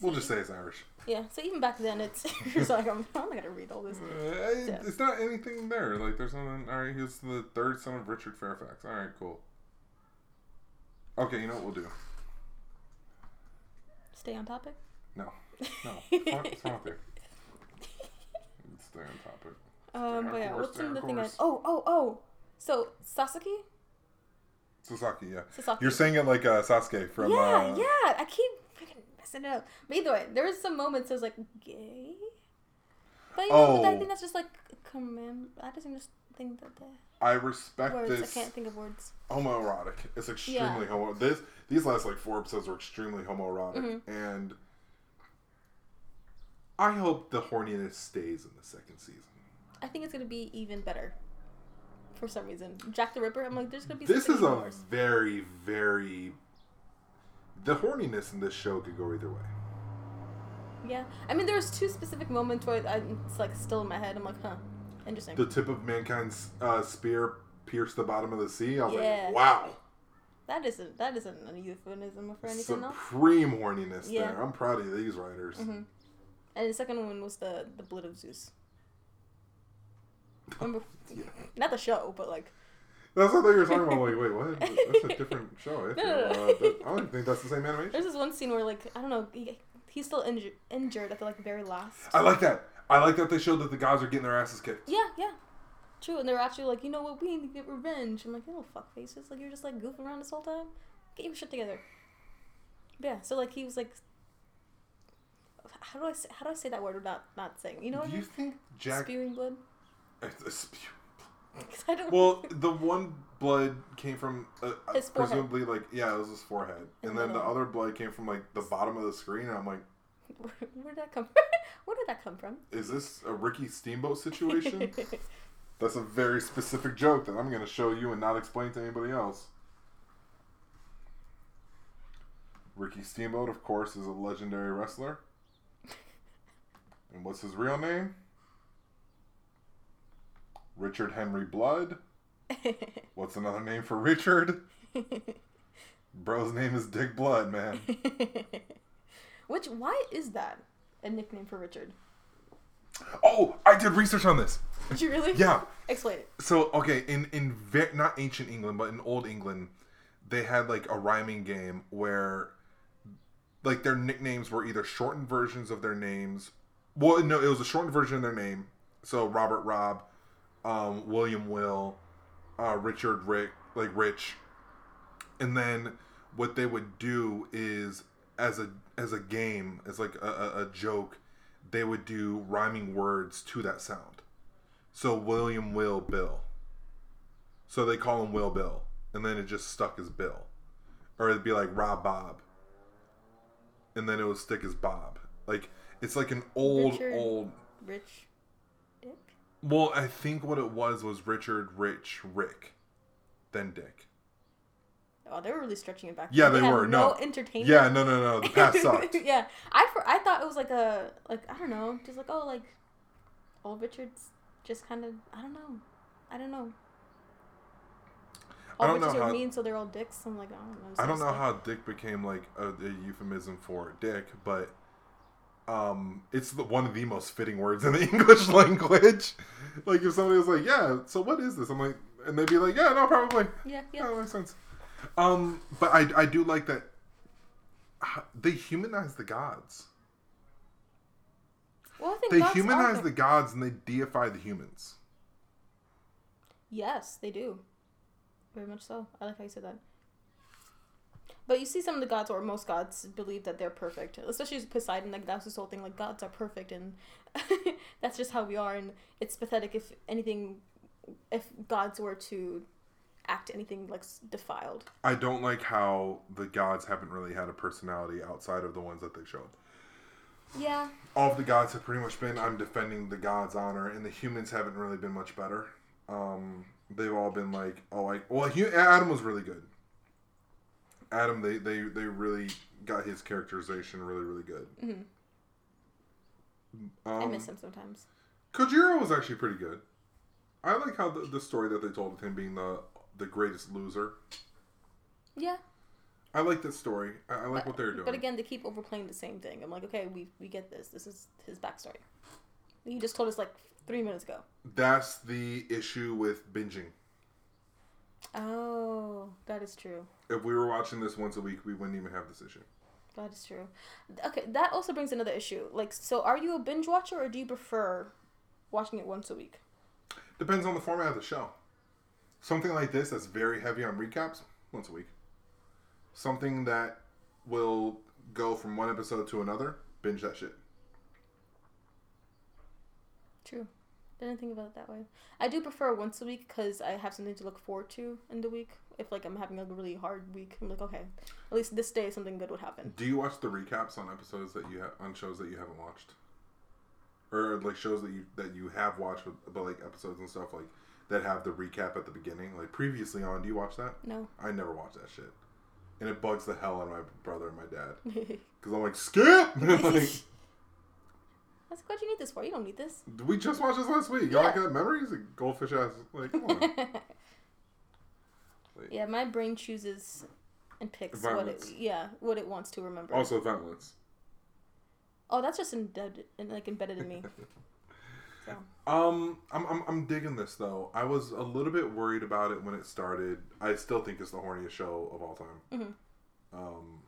We'll just say it's Irish. Yeah, so even back then, it's it's like I'm, I'm not gonna read all this. Uh, Yeah. It's not anything there. Like there's nothing. All right, he's the third son of Richard Fairfax. All right, cool. Okay, you know what we'll do? Stay on topic. No, no. What's wrong- what's wrong with? Let's stay on topic. Um, on but yeah, course, what's stay on the thing? I, oh, oh, oh. So Sasaki, Sasaki, yeah. Sasaki. You're saying it like uh, Sasuke from. yeah, uh, yeah. I keep freaking messing it up. But either way, there was some moments I was like gay. But you know, but I Oh. think that's just like command. I just think that I respect words. this I can't think of words. homoerotic. It's extremely Yeah. homo. This these last like four episodes were extremely homoerotic, Mm-hmm. and I hope the horniness stays in the second season. I think it's gonna be even better. For some reason, Jack the Ripper. I'm like, there's gonna be. This is a worse. very very. The horniness in this show could go either way. Yeah, I mean, there's two specific moments where I, it's like still in my head. I'm like, huh, interesting. The tip of mankind's uh, spear pierced the bottom of the sea. I was Yeah. like, wow, that isn't that isn't a euphemism for anything else. supreme horniness Yeah. there. I'm proud of these writers. hmm And the second one was the the blood of Zeus. Remember, Yeah. not the show, but like That's what I thought you were talking about. Like, wait, what? That's a different show. I, No, no, no. Uh, that- I don't think that's the same animation. there's this one scene where like I don't know, he, he's still injured injured at the like very last. I like that. I like that they showed that the guys are getting their asses kicked. Yeah, yeah. True, and they're actually like, you know what, we need to get revenge. I'm like, you little fuck faces. Like, you're just like goofing around this whole time. Get your shit together. But yeah, so like he was like, how do I say, how do I say that word without not saying? You know what Do you think Jack? Spewing blood. Spew- I don't. Well, the one blood came from uh, uh, His presumably like yeah, it was his forehead, and the then the other blood came from like the bottom of the screen. And I'm like, where, did that come? From? where did that come from? is this a Ricky Steamboat situation? That's a very specific joke that I'm going to show you and not explain to anybody else. Ricky Steamboat, of course, is a legendary wrestler. And what's his real name? Richard Henry Blood. What's another name for Richard? Bro's name is Dick Blood, man. Which why is that a nickname for Richard? Oh, I did research on this. Did you really? Yeah. Explain it. So okay, in in ve- not ancient England, but in old England, they had like a rhyming game where, like, their nicknames were either shortened versions of their names. Well, no, it was a shortened version of their name. So Robert Rob, um, William Will, uh, Richard Rick, like Rich, and then what they would do is as a as a game, as like a, a, joke, they would do rhyming words to that sound. So William Will Bill. So they call him Will Bill, and then it just stuck as Bill, or it'd be like Rob Bob, and then it would stick as Bob. Like it's like an old Richard. old. Rich Dick? Well, I think what it was was Richard, Rich, Rick, then Dick. Oh, they were really stretching it back. Yeah, they had were. No, No. entertainment. Yeah, no, no, no. The past sucked. yeah, I for, I thought it was like a like I don't know, just like oh like, old Richards just kind of I don't know, I don't know. I All don't know Richards are how- mean, so they're all dicks. I'm like I don't know. I don't know how Dick became like a, a euphemism for Dick, but um, it's the, one of the most fitting words in the English language. Like if somebody was like, "Yeah, so what is this?" I'm like, and they'd be like, "Yeah, no, probably." Yeah, Yeah, yeah. that makes sense. Um, but I I do like that they humanize the gods. Well, I think They humanize the- the gods and they deify the humans. Yes, they do. Very much so. I like how you said that. But you see some of the gods, or most gods, believe that they're perfect. Especially Poseidon, like that's his whole thing. Like gods are perfect, and that's just how we are. And it's pathetic if anything, if gods were to act anything like defiled. I don't like how the gods haven't really had a personality outside of the ones that they showed. Yeah. all of the gods have pretty much been I'm defending the gods' honor, and the humans haven't really been much better. Um, they've all been like, oh, I well, he, Adam was really good. Adam, they they they really got his characterization really really good. Mhm. Um, I miss him sometimes. Kojiro was actually pretty good. I like how the, the story that they told with him being the the greatest loser. Yeah. I like this story. I, I like what they're doing. But again, they keep overplaying the same thing. I'm like, okay, we we get this. This is his backstory. He just told us like three minutes ago. That's the issue with binging. Oh, that is true. If we were watching this once a week, we wouldn't even have this issue. That is true. Okay, that also brings another issue. Like, so are you a binge watcher or do you prefer watching it once a week? Depends on the format of the show. Something like this that's very heavy on recaps, once a week. Something that will go from one episode to another, binge that shit. True. Didn't think about it that way. I do prefer once a week because I have something to look forward to in the week. If like I'm having a really hard week, I'm like, okay, at least this day something good would happen. Do you watch the recaps on episodes that you have on shows that you haven't watched, or like shows that you that you have watched, but like episodes and stuff like that have the recap at the beginning, like previously on? Do you watch that? No. I never watch that shit, and it bugs the hell out of my brother and my dad because I'm like skip. I was like, what you need this for. You don't need this. we just watched this last week. Y'all got memories? Like goldfish ass. Like come on. Like, yeah, my brain chooses and picks what it yeah what it wants to remember. Also ventlets. oh, that's just embedded like embedded in me. So Um, I'm, I'm I'm digging this though. I was a little bit worried about it when it started. I still think it's the horniest show of all time. Mhm. Um,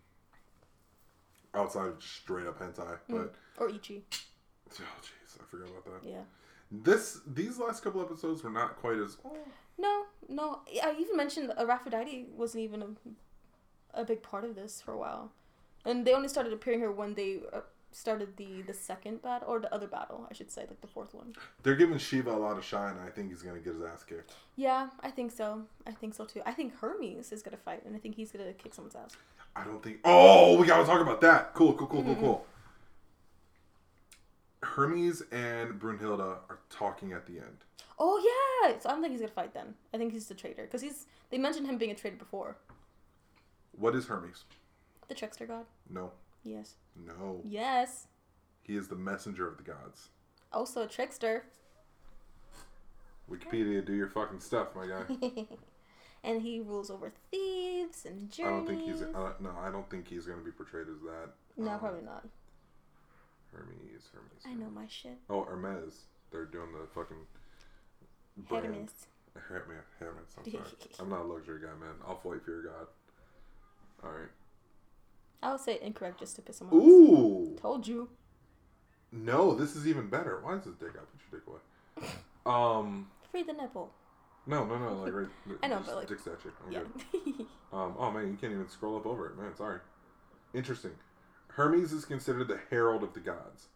outside of straight up hentai, but or ecchi. oh jeez, I forgot about that. Yeah. This these last couple episodes were not quite as. Oh, No, no. I even mentioned Aphrodite wasn't even a, a big part of this for a while, and they only started appearing here when they uh, started the the second battle or the other battle, I should say, like the fourth one. they're giving Shiva a lot of shine. I think he's gonna get his ass kicked. Yeah, I think so. I think so too. I think Hermes is gonna fight, and I think he's gonna kick someone's ass. I don't think. Oh, we gotta talk about that. Cool, cool, cool, cool, mm-hmm. cool. Hermes and Brunhilde are talking at the end. Oh yeah, so I don't think he's gonna fight then. I think he's the traitor because he's. They mentioned him being a traitor before. What is Hermes? The trickster god. No, Yes. no. Yes. He is the messenger of the gods. Also a trickster. Wikipedia, do your fucking stuff, my guy. and he rules over thieves and journeys. I don't think he's. Uh, no, I don't think he's gonna be portrayed as that. No, Um, probably not. Hermes, Hermes. I know my shit. Oh, Hermes. They're doing the fucking. brand. Hermes. Hermes. Hermes. I'm sorry. I'm not a luxury guy, man. I'll fight for your god. All right. I would say incorrect just to piss him off. Ooh. Told you. No, this is even better. Why is this dick out? Put your dick away. Um. Free the nipple. No, no, no. Like right. I know, but, like- dick statue. I'm Yeah. good. Um, oh man, you can't even scroll up over it, man. Sorry. Interesting. Hermes is considered the herald of the gods.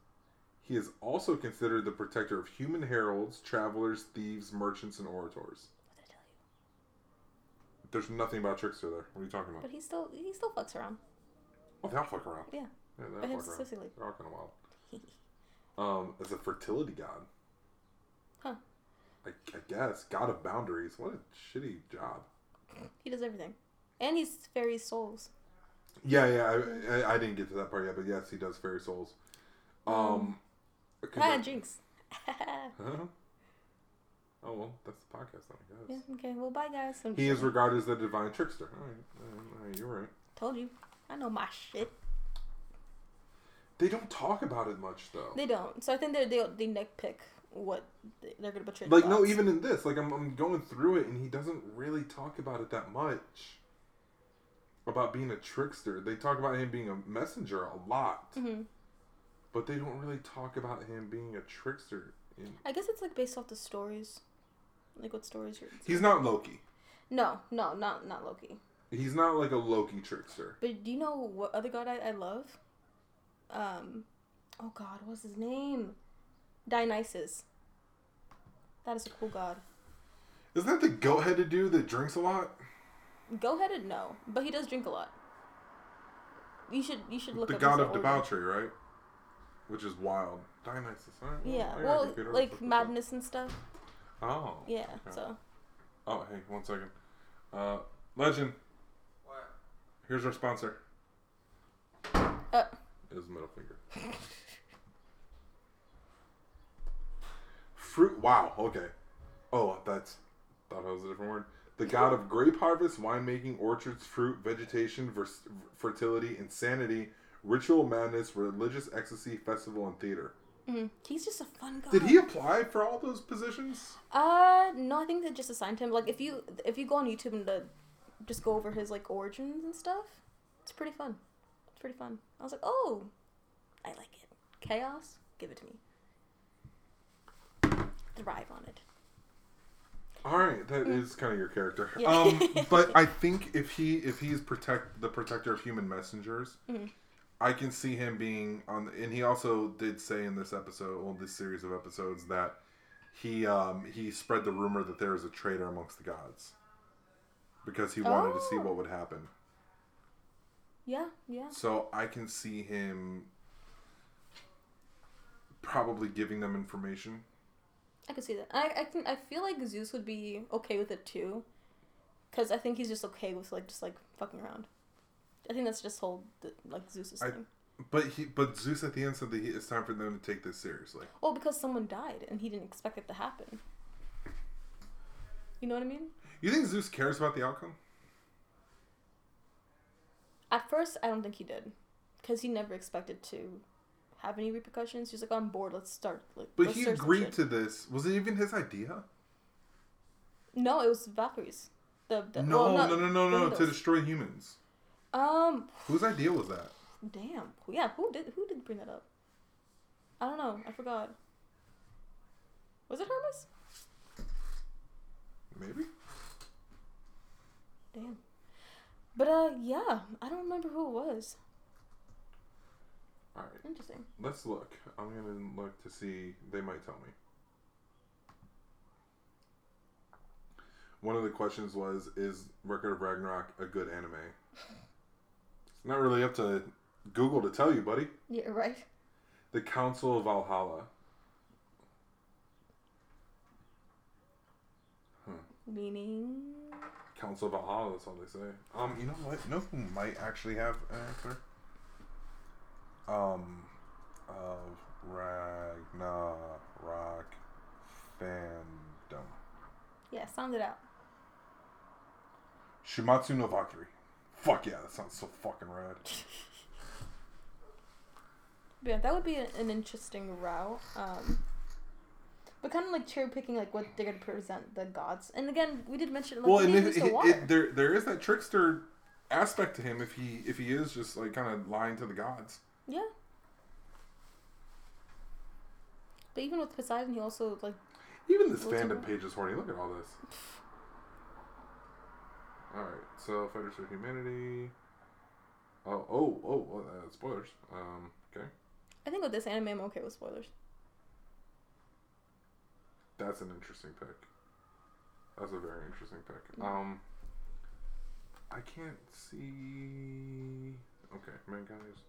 He is also considered the protector of human heralds, travelers, thieves, merchants, and orators. what did I tell you? There's nothing about trickster there. What are you talking about? But he still he still fucks around. Oh, they'll fuck around. Yeah. Yeah, they'll his fuck around. Sicily. They're all kind of wild. Um, as a fertility god. Huh. I, I guess god of boundaries. What a shitty job. He does everything. And he's ferry souls. Yeah, yeah. I, I, I didn't get to that part yet, but yes, he does ferry souls. Um. Ah, congra- jinx. Huh? Oh well, that's the podcast then, I guess. yeah, okay, well bye guys. I'm He is regarded as the divine trickster. All right, all right, all right, you're right. Told you. I know my shit. They don't talk about it much though. They don't. So I think they they they nitpick what they- they're gonna portray. like no, even in this, like I'm, I'm going through it, and he doesn't really talk about it that much. About being a trickster, they talk about him being a messenger a lot, Mhm. but they don't really talk about him being a trickster. In... I guess it's like based off the stories, like what stories you're. He's not Loki. No, no, not not Loki. He's not like a Loki trickster. But do you know what other god I, I love? Um, oh God, what's his name? Dionysus. That is a cool god. Isn't that the goat-headed dude that drinks a lot? Go headed, no, but he does drink a lot. You should you should look at the up god of debauchery, right? which is wild. Dionysus. Right, well, Yeah. Well, like look this up. madness and stuff. Oh. Yeah. okay. So. Oh, hey, one second. Uh, Legend. Here's our sponsor. Uh. Is middle finger. Fruit. Wow. Okay. Oh, that's. Thought that was a different word. The god of grape harvest, winemaking, orchards, fruit, vegetation, vers- fertility, insanity, ritual madness, religious ecstasy, festival, and theater. mhm. He's just a fun guy. Did he apply for all those positions? Uh, no. I think they just assigned him. Like, if you if you go on YouTube and uh, just go over his like origins and stuff, it's pretty fun. It's pretty fun. I was like, oh, I like it. Chaos, give it to me. Thrive on it. All right, that is kind of your character. Yeah. Um, but I think if he if he's protect the protector of human messengers, Mhm. I can see him being on. And he also did say in this episode, well, this series of episodes, that he um he spread the rumor that there is a traitor amongst the gods because he wanted to see Oh. what would happen. Yeah, yeah. So I can see him probably giving them information. I could see that. I I can I feel like Zeus would be okay with it too, because I think he's just okay with like just like fucking around. I think that's just whole like Zeus's I- thing. But he but Zeus at the end said that he, it's time for them to take this seriously. Well, because someone died and he didn't expect it to happen. You know what I mean? You think Zeus cares about the outcome? At first, I don't think he did, because he never expected to have any repercussions. He's like, "I'm bored. Let's start." Like, But he agreed to this. Was it even his idea? No, it was Valkyrie's. The, the No, well, no, no, no, no, to destroy humans. Um. Whose idea was that? Damn. Yeah. Who did? Who did bring that up? I don't know. I forgot. Was it Hermes? Maybe. Damn. But uh, yeah. I don't remember who it was. All right, Interesting. let's look. I'm gonna look to see. They might tell me. One of the questions was, "Is Record of Ragnarok a good anime?" It's not really up to Google to tell you, buddy. Yeah. Right. The Council of Valhalla. Meaning. Council of Valhalla. That's all they say. Um, you know what? You know who might actually have an answer? Um, of Ragnarok fandom. Yeah. Sound it out. Shūmatsu no Valkyrie. Fuck yeah, that sounds so fucking rad. Yeah, that would be a- an interesting route. Um, but kind of like cherry picking like what they're gonna present the gods. And again, we did mention like well, and if, it, it, there there is that trickster aspect to him if he if he is just like kind of lying to the gods. yeah. But even with Poseidon, he also like Even this fandom page is horny. Look at all this. All right, so fighters for humanity. Oh, oh, oh, uh, spoilers. Um, okay, I think with this anime, I'm okay with spoilers. That's an interesting pick. That's a very interesting pick. Mm. Um, I can't see. Okay, mankind is.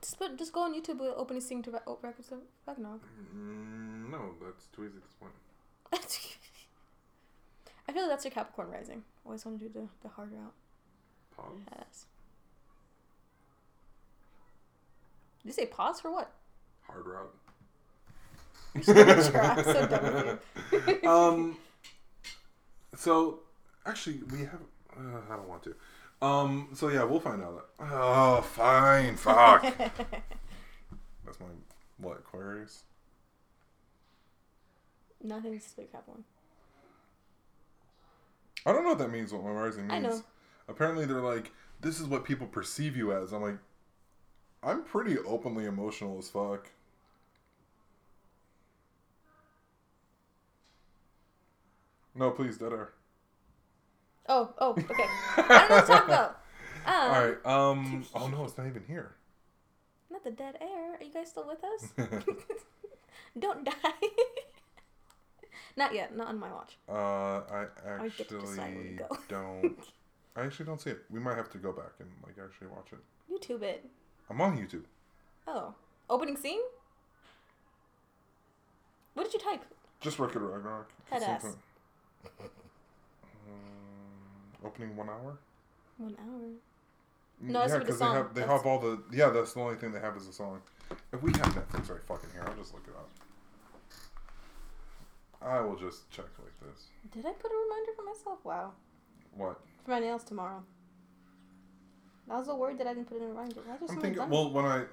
Just put, just go on YouTube with opening scene to Ra- oh, records of Ragnarok. Mm, no, that's too easy at this point. I feel like that's your Capricorn rising. Always want to do the, the hard route. Pause. Yes. Did you say pause for what? Hard route. I'm so done with you. um. So, actually, we have. Uh, I don't want to. Um. So yeah, we'll find out. Oh, fine. Fuck. That's my what Aquarius. Nothing's to speak Capricorn. I don't know what that means. What my rising means. I know. Apparently, they're like, this is what people perceive you as. I'm like, I'm pretty openly emotional as fuck. No, please, dead air. Oh, oh, okay. I don't know what to talk about. Um, All right. Um. Oh no, it's not even here. Not the dead air. Are you guys still with us? Don't die. not yet. Not on my watch. Uh, I I get to decide where actually go. don't. I actually don't see it. We might have to go back and like actually watch it. YouTube it. I'm on YouTube. Oh, Opening scene? What did you type? Just Wicked Ragnarok. Head ass. Um, opening one hour. One hour. No, yeah, with the because they have they That's- have all the yeah. That's the only thing they have is a song. If we have Netflix right fucking here, I'll just look it up. I will just check like this. Did I put a reminder for myself? Wow. What? For my nails tomorrow. That was so word that I didn't put in a reminder. I went thinking. done. Well, when I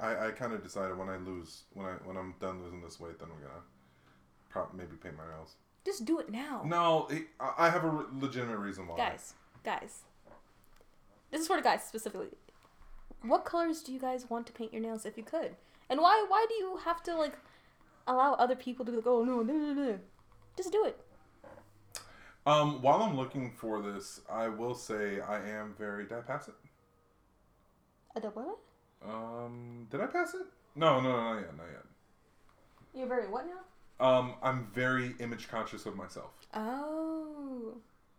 I, I kind of decided when I lose when I when I'm done losing this weight, then I'm gonna probably maybe paint my nails. Just do it now. No, I I have a legitimate reason why. Guys, guys. This is for the guys specifically. What colors do you guys want to paint your nails if you could? And why why do you have to like allow other people to go, oh, no, no, no, no. Just do it. Um, while I'm looking for this, I will say I am very. Did I pass it? A double? Um, did I pass it? No, no, no, not yet, not yet. You're very what now? Um, I'm very image conscious of myself. Oh.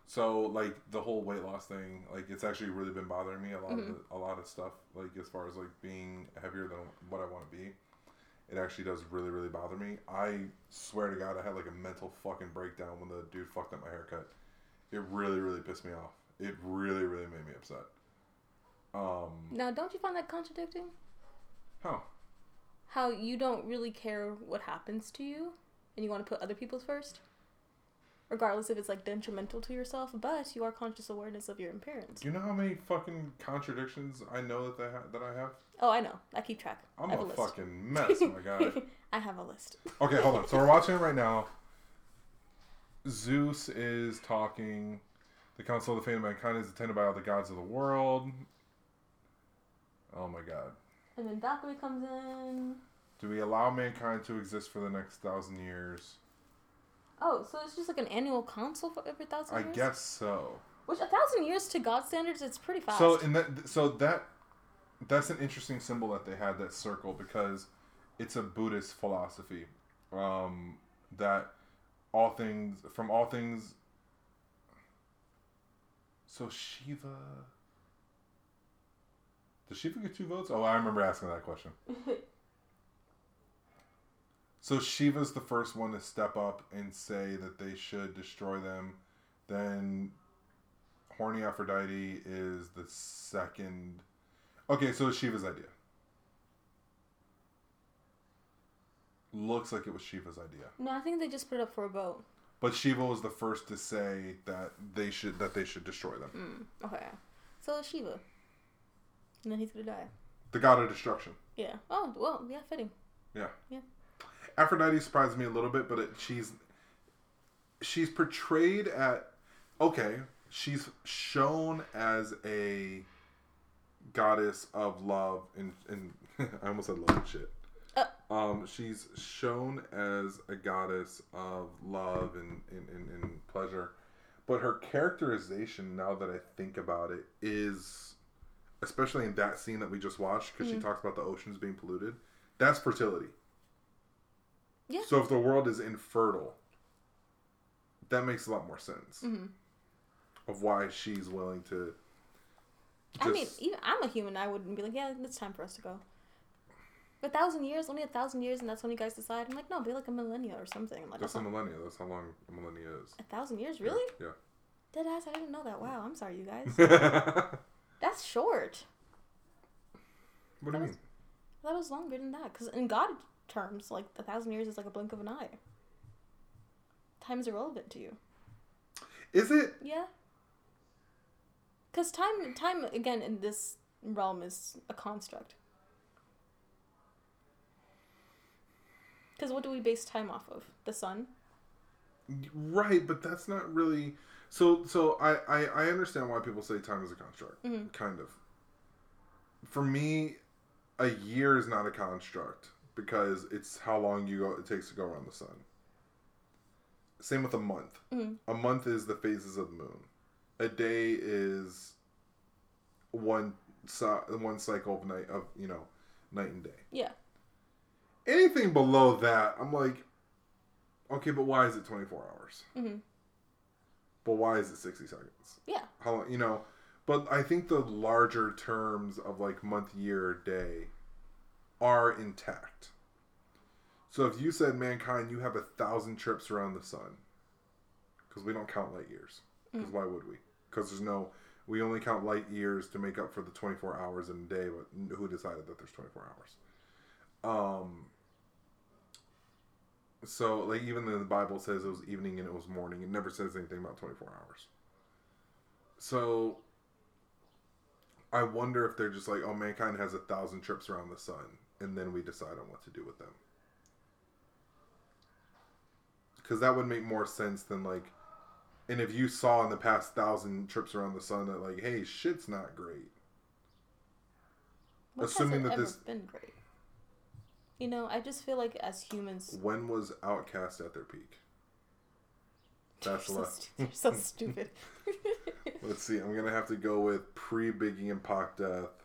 So like the whole weight loss thing, like it's actually really been bothering me a lot of Mhm. the, a lot of stuff. Like as far as like being heavier than what I want to be, it actually does really really bother me. I swear to God, I had like a mental fucking breakdown when the dude fucked up my haircut. It really really pissed me off. It really really made me upset. Um, Now, don't you find that contradicting? how? How you don't really care what happens to you and you want to put other people's first? Regardless if it's like detrimental to yourself, but you are conscious awareness of your appearance. Do you know how many fucking contradictions I know that they ha- that I have? Oh, I know. I keep track. I'm I a, fucking mess, my guy. I have a list. Okay, hold on. So we're watching it right now. Zeus is talking. The Council of the Fate of Mankind is attended by all the gods of the world. Oh my god. And then Valkyrie comes in. Do we allow mankind to exist for the next thousand years? Oh, so it's just like an annual council for every thousand I years? guess so. Which a thousand years to God standards, it's pretty fast. So in that, so that, that's an interesting symbol that they had that circle because it's a Buddhist philosophy, um, that all things from all things. So Shiva. Does Shiva get two votes? Oh, I remember asking that question. So Shiva's the first one to step up and say that they should destroy them. Then Horny Aphrodite is the second. Okay, so it's Shiva's idea. Looks like it was Shiva's idea. no, I think they just put it up for a vote. But Shiva was the first to say that they should that they should destroy them. Mm, okay. So Shiva. And then he's gonna die. The god of destruction. Yeah. Oh, well, yeah, fitting. Aphrodite surprised me a little bit, but it, she's she's portrayed at okay. She's shown as a goddess of love and and I almost said love and shit. Uh. Um, she's shown as a goddess of love and, and, and, and pleasure, but her characterization, now that I think about it, is especially in that scene that we just watched, because she Mhm. talks about the oceans being polluted. That's fertility. Yeah. So if the world is infertile, that makes a lot more sense hmm of why she's willing to. I mean, even I'm a human. I wouldn't be like, yeah, it's time for us to go. A thousand years, only a thousand years, and that's when you guys decide. I'm like, no, be like a millennia or something. I'm like, that's that's a millennia. That's how long a millennia is. a thousand years, really? Yeah. Dead ass, I didn't know that. Wow, I'm sorry, you guys. that's short. what do you mean? That was longer than that. Because in God terms, like a thousand years is like a blink of an eye. Time is irrelevant to you. Is it? Yeah. Because time, time again in this realm is a construct. Because what do we base time off of? The sun. Right, but that's not really. So, so I, I, I understand why people say time is a construct. Mhm. Kind of. For me, a year is not a construct because it's how long you go. It takes to go around the sun. Same with a month. Mhm. A month is the phases of the moon. A day is one one cycle of night of you know night and day. Yeah. Anything below that, I'm like, okay, but why is it 24 hours? hmm But why is it 60 seconds? Yeah. How long, you know? But I think the larger terms of like month, year, day are intact. So if you said mankind, you have a thousand trips around the sun, because we don't count light years. Because why would we? Because there's no, we only count light years to make up for the 24 hours in a day. But who decided that there's 24 hours? Um. So like even the Bible says it was evening and it was morning. It never says anything about 24 hours. So I wonder if they're just like, oh, mankind has a thousand trips around the sun, and then we decide on what to do with them. Because that would make more sense than like, and if you saw in the past thousand trips around the sun that like, hey, shit's not great. What Assuming that this- been great. You know, I just feel like as humans, When was OutKast at their peak? That's you're so, you're so stupid. Let's see. I'm gonna have to go with pre Biggie and Pac death,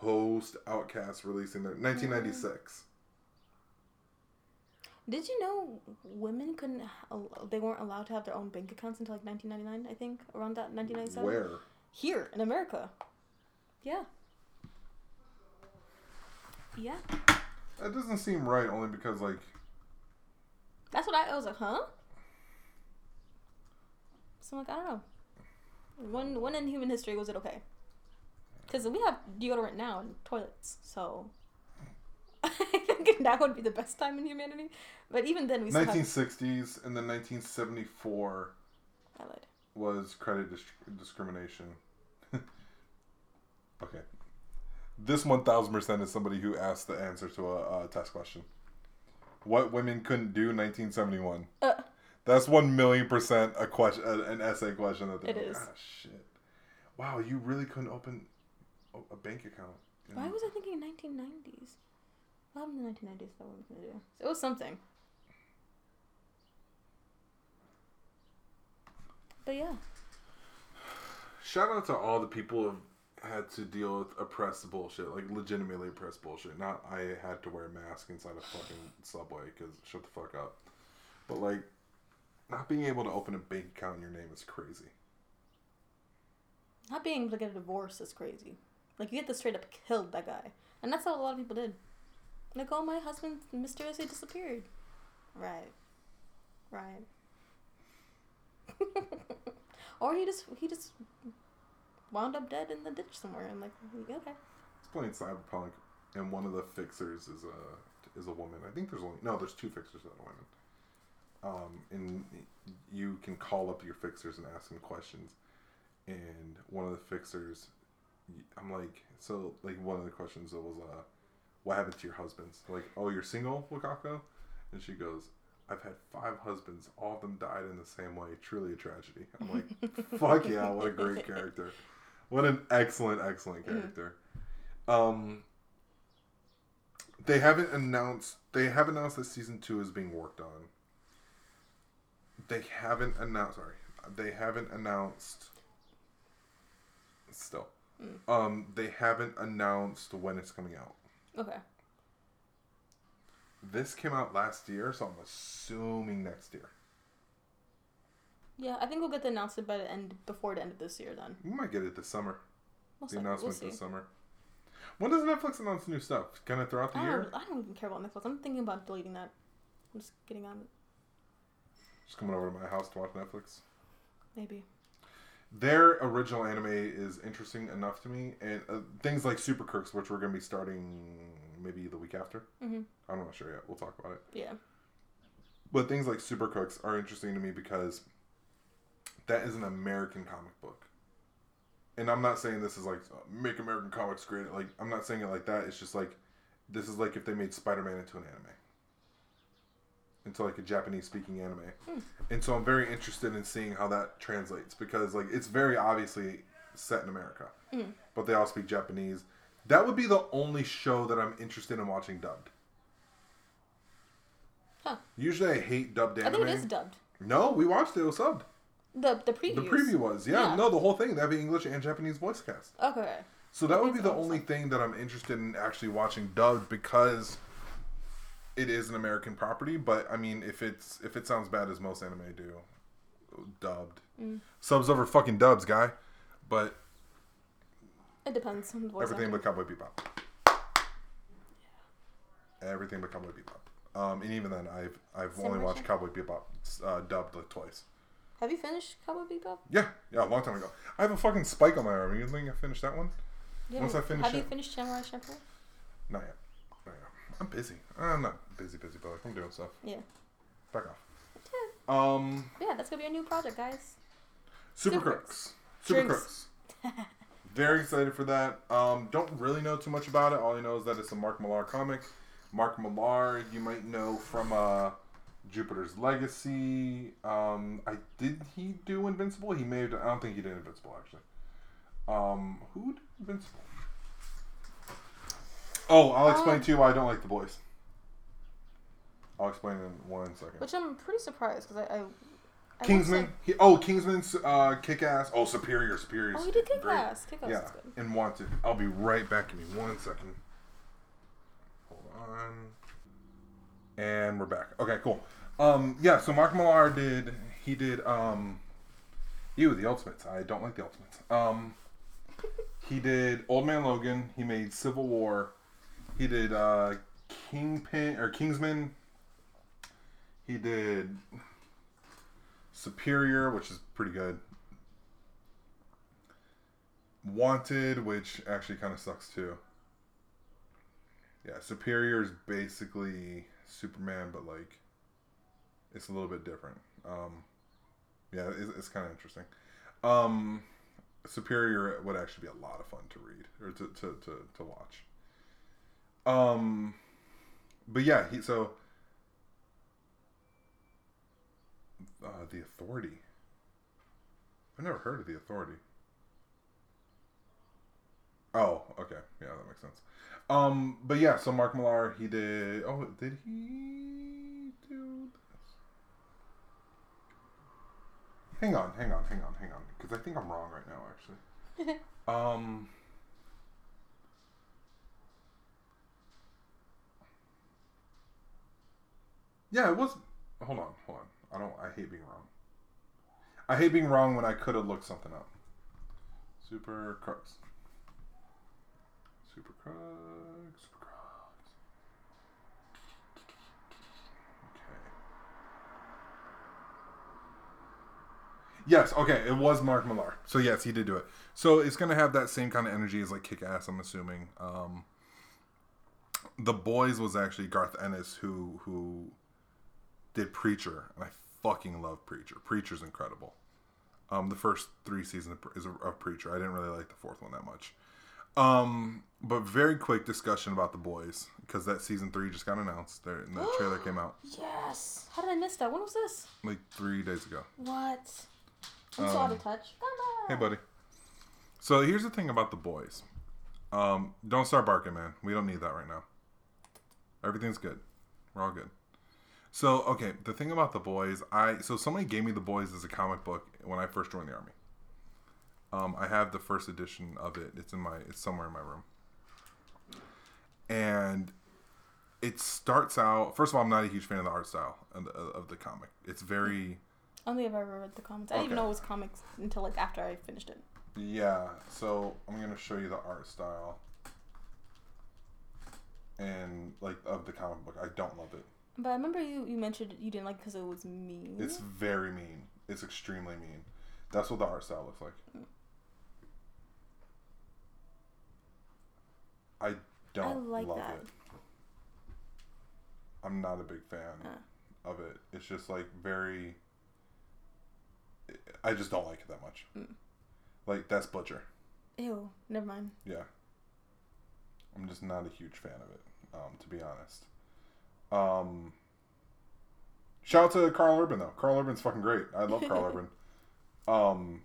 post OutKast releasing their 1996. Did you know women couldn't? They weren't allowed to have their own bank accounts until like 1999. I think around that 1997. Where? Here in America. Yeah. Yeah. That doesn't seem right. Only because like That's what I, I was like, huh? So I'm like, I don't know. When when in human history was it okay? Because we have deodorant now and toilets, so I think that would be the best time in humanity. But even then, we still have. 1960s and then 1974 I was credit dis- discrimination. okay. This 1000% is somebody who asked the answer to a, a test question. What women couldn't do 1971? Uh, That's 1 million percent a question, an essay question that they're It like, is. ah, shit. Wow, you really couldn't open a- a bank account. why was I thinking 1990s? What happened in the 1990s that we gonna do? It was something. But yeah. Shout out to all the people who have had to deal with oppressed bullshit, like legitimately oppressed bullshit. Not I had to wear a mask inside a fucking subway because shut the fuck up. But like, not being able to open a bank account in your name is crazy. Not being able to get a divorce is crazy. Like you get to straight up killed that guy, and that's how a lot of people did. Like, oh, my husband mysteriously disappeared. Right, right. or he just he just wound up dead in the ditch somewhere. I'm like, okay. It's playing Cyberpunk, and one of the fixers is a is a woman. I think there's only no, there's two fixers that are women. Um, and you can call up your fixers and ask them questions. And one of the fixers, I'm like, so like one of the questions was, uh, what happened to your husbands? Like, oh, you're single, Wakako? And she goes, I've had five husbands. All of them died in the same way. Truly a tragedy. I'm like, fuck yeah, what a great character. What an excellent, excellent character. Um, they haven't announced. They have announced that season two is being worked on. They haven't announced. Sorry, they haven't announced. Still, um, they haven't announced when it's coming out. Okay. This came out last year, so I'm assuming next year. Yeah, I think we'll get the announcement by the end before the end of this year. Then We might get it this summer. we'll, The see. we'll announcement see. this summer. When does Netflix announce new stuff? Kind of throughout the I year? I don't even care about Netflix. I'm thinking about deleting that. I'm just getting on it. Just coming over to my house to watch Netflix. Maybe. Their original anime is interesting enough to me, and uh, things like Super Crooks, which we're going to be starting maybe the week after. Mhm. I'm not sure yet. We'll talk about it. Yeah. But things like Super Crooks are interesting to me because that is an American comic book. And I'm not saying this is like make American comics great. Like I'm not saying it like that. It's just like this is like if they made Spider-Man into an anime. Into like a Japanese speaking anime. Hmm. And so I'm very interested in seeing how that translates because like it's very obviously set in America. Hmm. But they all speak Japanese. That would be the only show that I'm interested in watching dubbed. Huh. Usually I hate dubbed I think it is dubbed. No, we watched it. It was subbed. The the previews. The preview was, yeah, Yeah. No, the whole thing. that'd be English and Japanese voice cast. Okay. So that would be the only thing that I'm interested in actually watching dubbed because it is an American property. But I mean, if it's if it sounds bad as most anime do, dubbed Mm. subs over fucking dubs, guy. But It depends on voice everything actor. but Cowboy Bebop. everything but Cowboy Bebop. Um, and even then, I've I've only Samurai watched Cowboy Bebop uh, dubbed like twice. Have you finished Cowboy Bebop? Yeah, yeah, a long time ago. I have a fucking spike on my arm. You think I finished that one? Yeah. Once I finish Have you finished Samurai Champloo? Not yet. I'm busy. I'm not busy, busy, but I'm doing stuff. Yeah. Back off. Um, Yeah, that's gonna be our new project, guys. Super Super Crooks. Super Crooks. Very excited for that. Um, don't really know too much about it. All I know is that it's a Mark Millar comic. Mark Millar, you might know from uh, Jupiter's Legacy. Um, I did he do Invincible? He may have. Done, I don't think he did Invincible actually. Um, who did Invincible? Oh, I'll explain Um, to you why I don't like the boys. I'll explain in one second. Which I'm pretty surprised because I, I, I Kingsman. He, oh, Kingsman's uh, kick ass. Oh, Superior. Superior. Oh, he did kick great. ass. Kick ass Yeah, is good. and Wanted. I'll be right back. Give me one second. Hold on. And we're back. Okay, cool. Um, yeah. So Mark Millar did. He did. Um, you the Ultimates. I don't like the Ultimates. Um, he did Old Man Logan. He made Civil War. He did uh, Kingpin or Kingsman. He did Superior, which is pretty good. Wanted, which actually kind of sucks too. Yeah, Superior is basically Superman, but like it's a little bit different. Um, yeah, it's, it's kind of interesting. Um, Superior would actually be a lot of fun to read or to to, to, to watch. Um, but yeah, he so uh, the Authority. I've never heard of the Authority. Oh, okay, yeah, that makes sense. Um, but yeah, so Mark Millar, he did. Oh, did he do this? Hang on, hang on, hang on, hang on, because I think I'm wrong right now, actually. um. Yeah, it was. Hold on, hold on. I don't. I hate being wrong. I hate being wrong when I could have looked something up. Super Crooks. Super Crooks. Super Crooks. Okay. Yes. Okay. It was Mark Millar. So yes, he did do it. So it's gonna have that same kind of energy as like Kick Ass. I'm assuming. Um, the Boys was actually Garth Ennis who who did Preacher, and I fucking love Preacher. Preacher's incredible. Um, the first three seasons of, Preacher. I didn't really like the fourth one that much. Um, but very quick discussion about the boys because that season three just got announced. There, and the trailer came out Yes. How did I miss that? When was this? like three days ago. What? I'm so out Um, of touch. Come on. Hey, buddy. So here's the thing about the boys. Um, don't start barking, man. We don't need that right now. Everything's good. We're all good. So okay, the thing about the boys, I so somebody gave me the boys as a comic book when I first joined the army. Um, I have the first edition of it. It's in my it's somewhere in my room. And it starts out. First of all, I'm not a huge fan of the art style of the, of the comic. It's very I don't think I've ever read the comics. I didn't even know it was comics until like after I finished it. Yeah, so I'm gonna show you the art style and like of the comic book. I don't love it. But I remember you, you mentioned you didn't like because it was mean. It's very mean. It's extremely mean. That's what the art style looks like. I don't I like love that. it. I'm not a big fan Uh. of it. It's just like very. I just don't like it that much. Mm. Like that's Butcher. Ew. Never mind. Yeah. I'm just not a huge fan of it, um, to be honest. Um, shout out to Karl Urban though. Karl Urban's fucking great. I love Karl Urban. Um,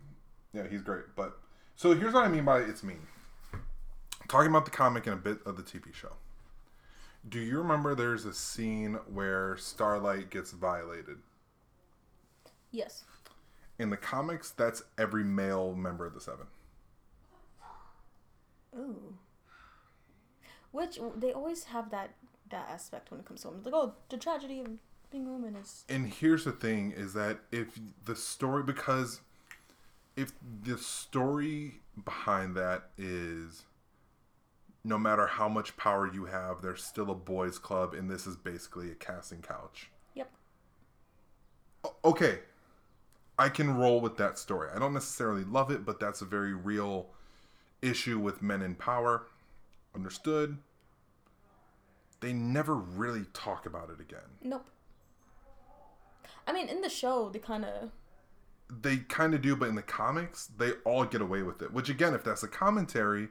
yeah, he's great. But so here's what I mean by it's mean. Talking about the comic and a bit of the TV show. Do you remember there's a scene where Starlight gets violated? Yes. In the comics, that's every male member of the Seven. Ooh. Which they always have that that aspect when it comes to women. Like, oh, the tragedy of being a woman is. and here's the thing is that if the story because if the story behind that is no matter how much power you have, there's still a boys' club, and this is basically a casting couch. Yep. Okay, I can roll with that story. I don't necessarily love it, but that's a very real issue with men in power. Understood. They never really talk about it again. Nope. I mean, in the show, they kind of. They kind of do, but in the comics, they all get away with it. Which, again, if that's a commentary,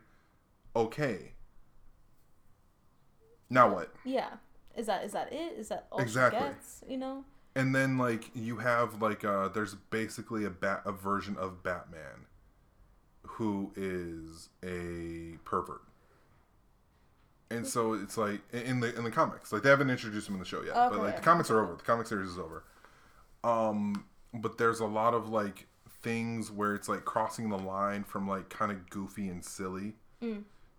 okay. Now what? Yeah. Is that is that it? Is that all Exactly. she gets? You know. And then like you have like uh there's basically a bat a version of Batman who is a pervert. And so it's like in the in the comics, like they haven't introduced him in the show yet, okay. but like the comics are over. The comic series is over. Um, but there's a lot of like things where it's like crossing the line from like kind of goofy and silly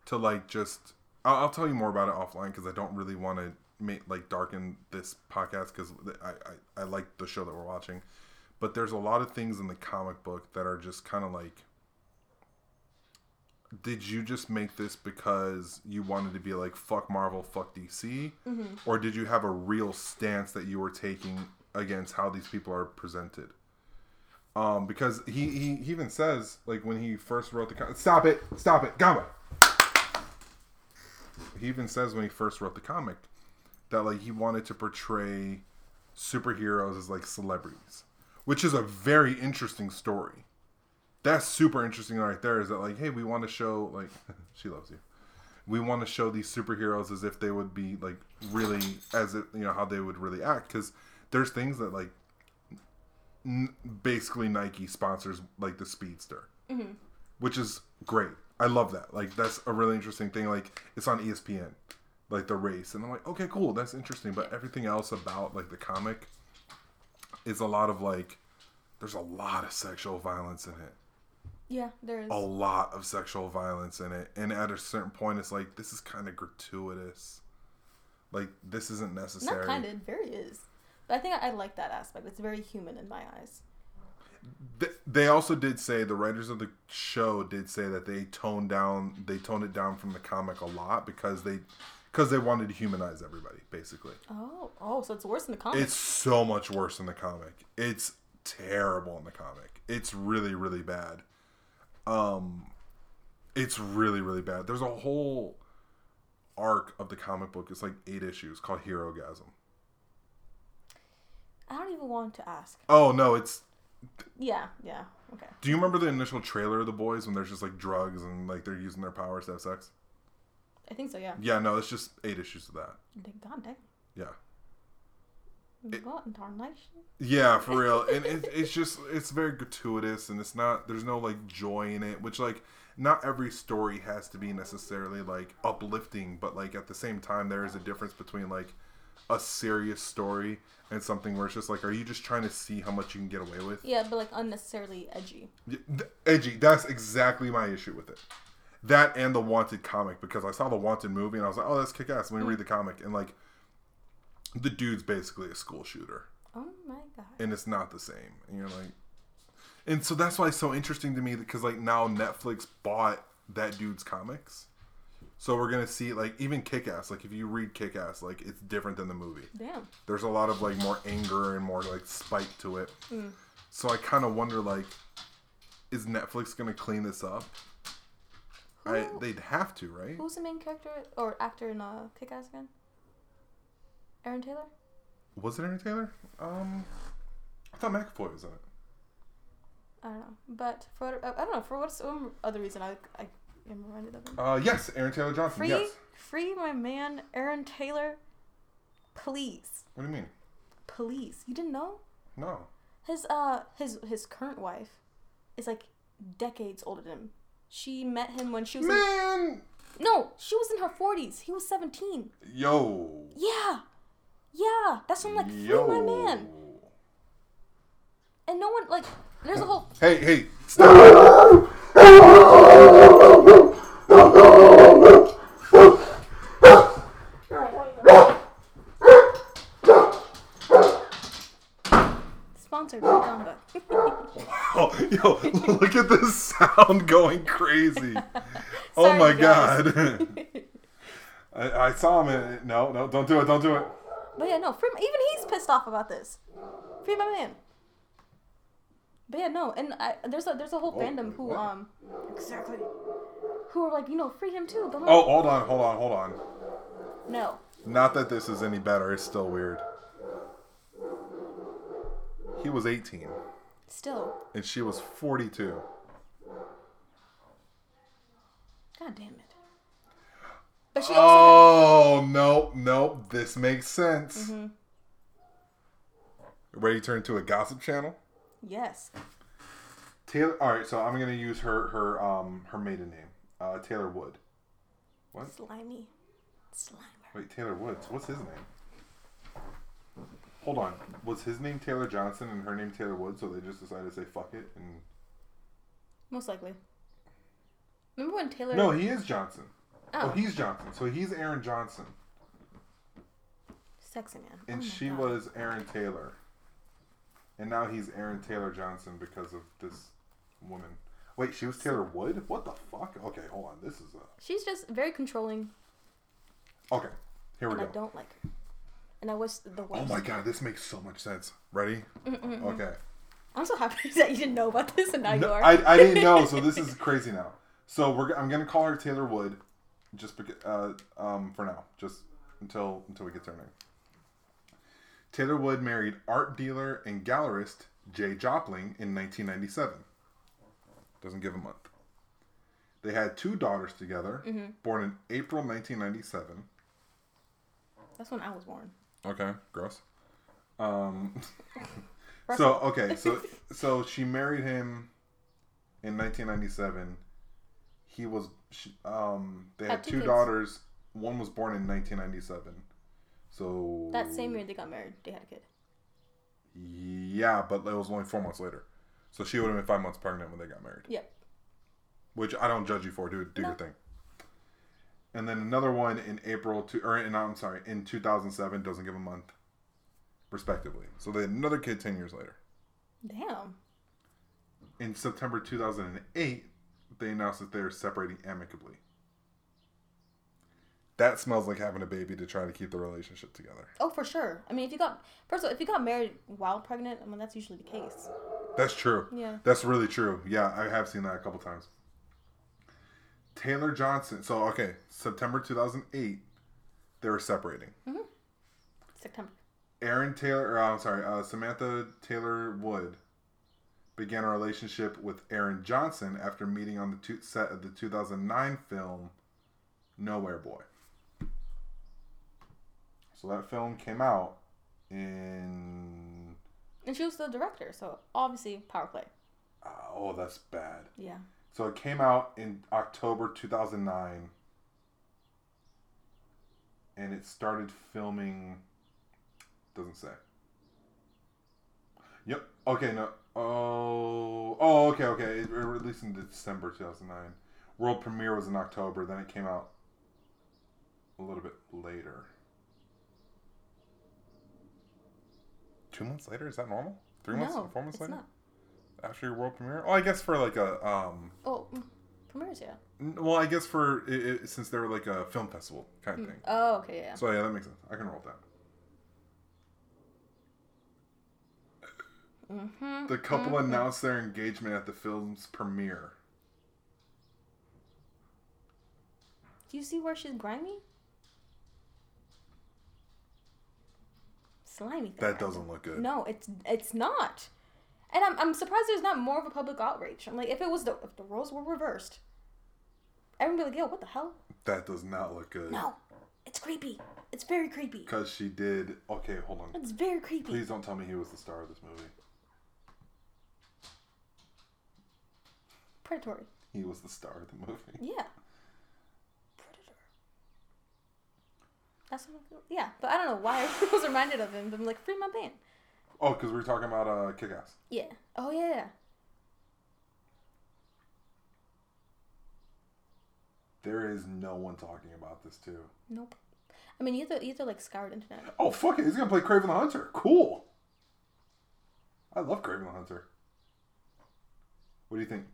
to like just. I'll, I'll tell you more about it offline because I don't really want to make like darken this podcast because I, I I like the show that we're watching, but there's a lot of things in the comic book that are just kind of like. Did you just make this because you wanted to be like fuck Marvel, fuck DC, or did you have a real stance that you were taking against how these people are presented? Um, because he, he, he even says like when he first wrote the comic, stop it, stop it, Gamba. He even says when he first wrote the comic that like he wanted to portray superheroes as like celebrities, which is a very interesting story. That's super interesting right there. Is that like, hey, we want to show like she loves you. We want to show these superheroes as if they would be like really as it you know how they would really act because there's things that like n- basically Nike sponsors like the Speedster, mm-hmm. which is great. I love that. Like that's a really interesting thing. Like it's on ESPN, like the race, and I'm like, okay, cool, that's interesting. But everything else about like the comic is a lot of like, there's a lot of sexual violence in it. Yeah, there is. A lot of sexual violence in it, and at a certain point, it's like this is kind of gratuitous. Like this isn't necessary. Not kind of, it very is. But I think I, I like that aspect. It's very human in my eyes. Th- they also did say the writers of the show did say that they toned down they toned it down from the comic a lot because they because they wanted to humanize everybody basically Oh, oh, so it's worse in the comic. it's so much worse in the comic it's terrible in the comic it's really really bad um it's really really bad there's a whole arc of the comic book it's like eight issues called Herogasm I don't even want to ask. oh no it's Yeah, yeah, okay. Do you remember the initial trailer of the boys when there's just like drugs and like they're using their powers to have sex? I think so. Yeah. Yeah, no, it's just eight issues of that. God dang. Yeah, What in tarnation? yeah, for real. And it, it's just it's very gratuitous and it's not there's no like joy in it, which like not every story has to be necessarily like uplifting, but like at the same time there is a difference between like a serious story and something where it's just like, are you just trying to see how much you can get away with? Yeah, but like unnecessarily edgy. Yeah, edgy. That's exactly my issue with it. That and the Wanted comic because I saw the Wanted movie and I was like, oh, that's kick ass. Let me hmm. read the comic and like, the dude's basically a school shooter Oh my god. and it's not the same. And you're like, and so that's why it's so interesting to me because like now Netflix bought that dude's comics. So we're gonna see like even Kick Ass. Like if you read Kick Ass, like it's different than the movie Damn. there's a lot of like more anger and more like spite to it. So I kind of wonder like, is Netflix gonna clean this up? I they'd have to, right? Who's the main character or actor in uh, Kick Ass again? Aaron Taylor? Was it Aaron Taylor? Um, I thought McAvoy was in it. I don't know. But for I don't know for what some other reason I I am reminded of him. Uh, yes, Aaron Taylor Johnson. Free, Yes. free my man Aaron Taylor, please, What do you mean? please. You didn't know No. his uh his his current wife is like decades older than him. She met him when she was in, Man, no, she was in her forties. He was seventeen. yo, Yeah, yeah. That's when I'm like free yo. my man. And no one like there's a whole Hey, hey, stop! sponsored by Gamba. Oh, yo, look at this sound going crazy. oh Sorry, my guys. god. I, I saw him. In, no, no, don't do it. Don't do it. But yeah, no, free, even he's pissed off about this. Free my man. But yeah, no, and I, there's a there's a whole Oh, fandom who what? um exactly who are like you know free him too. Don't Oh, hold on, hold on, hold on. no, Not that this is any better. It's still weird. He was 18 still, and she was 42. god damn it. But she also Oh no, no, this makes sense. Mm-hmm. Ready to turn to a gossip channel? yes, Taylor. All right, so I'm gonna use her her um her maiden name, uh, Taylor Wood. What? slimy, slimer. Wait, Taylor Woods. What's his name? Hold on. Was his name Taylor Johnson and her name Taylor Wood? So they just decided to say fuck it and. Most likely. Remember when Taylor? No, he is Johnson. Oh, Oh, he's Johnson. So he's Aaron Johnson, sexy man. and Oh she God. was Aaron Taylor. And now he's Aaron Taylor Johnson because of this woman. Wait, she was Taylor Wood? What the fuck? Okay, hold on. This is a. She's just very controlling, Okay, here we go. I don't like her. And I wish the Oh worst. my god, this makes so much sense. Ready? Okay. I'm so happy that you didn't know about this, and now you are. I, I didn't know, so this is crazy now. So we're I'm gonna call her Taylor Wood, just because uh, um for now, just until until we get to her name. Taylor Wood married art dealer and gallerist Jay Jopling in 1997. Doesn't give a month. They had two daughters together, born in April 1997. That's when I was born. Okay, gross. Um, so okay, so so she married him in 1997. He was she, um they had, Had two two daughters. One was born in 1997. So That same year they got married, they had a kid. Yeah, but it was only four months later. So she would have been five months pregnant when they got married. Yep. Which I don't judge you for. Do do your thing. And then another one in April to or in, I'm sorry in 2007 doesn't give a month, respectively. So they had another kid ten years later. Damn. In September 2008, they announced that they're separating amicably. That smells like having a baby to try to keep the relationship together. Oh, for sure. I mean, if you got first of all, if you got married while pregnant, I mean that's usually the case. That's true. Yeah. That's really true. Yeah, I have seen that a couple times. Taylor Johnson. So, okay, September 2008, they were separating. September. Aaron Taylor, or, I'm sorry, uh, Samantha Taylor Wood began a relationship with Aaron Johnson after meeting on the two, set of the 2009 film Nowhere Boy. So that film came out in. And she was the director, so obviously power play. Uh, oh, that's bad. Yeah. So it came out in October 2009. And it started filming. Doesn't say. Yep. Okay, no. Oh. Oh, okay, okay. It, it released in December 2009. World premiere was in October. Then it came out a little bit later. Two months later? Is that normal? Three months? no, Four months it's later? not. After your world premiere? Oh, I guess for like a um Oh, mm, premieres, yeah. N- Well, I guess for it, it, since they were like a film festival kind of thing. Oh, okay, yeah. So yeah, that makes sense. I can roll with that. Mm-hmm. The couple announced their engagement at the film's premiere. Do you see where she's grimy? Slimy. That doesn't look good. No, it's it's not. And I'm, I'm surprised there's not more of a public outrage. I'm like, if it was the if the roles were reversed, everyone would be like, yo, what the hell? That does not look good. No, it's creepy. It's very creepy. Because she did. Okay, hold on. It's very creepy. Please don't tell me he was the star of this movie. Predatory. He was the star of the movie. Yeah. Predator. That's what I feel. Yeah, but I don't know why I was reminded of him. But I'm like, free my band. Oh, because we were talking about uh, Kick Ass. Yeah. Oh yeah. yeah. There is no one talking about this too. Nope. I mean, you have to, you have to like scour the internet. Oh fuck it! He's gonna play Kraven the Hunter. Cool. I love Kraven the Hunter. What do you think?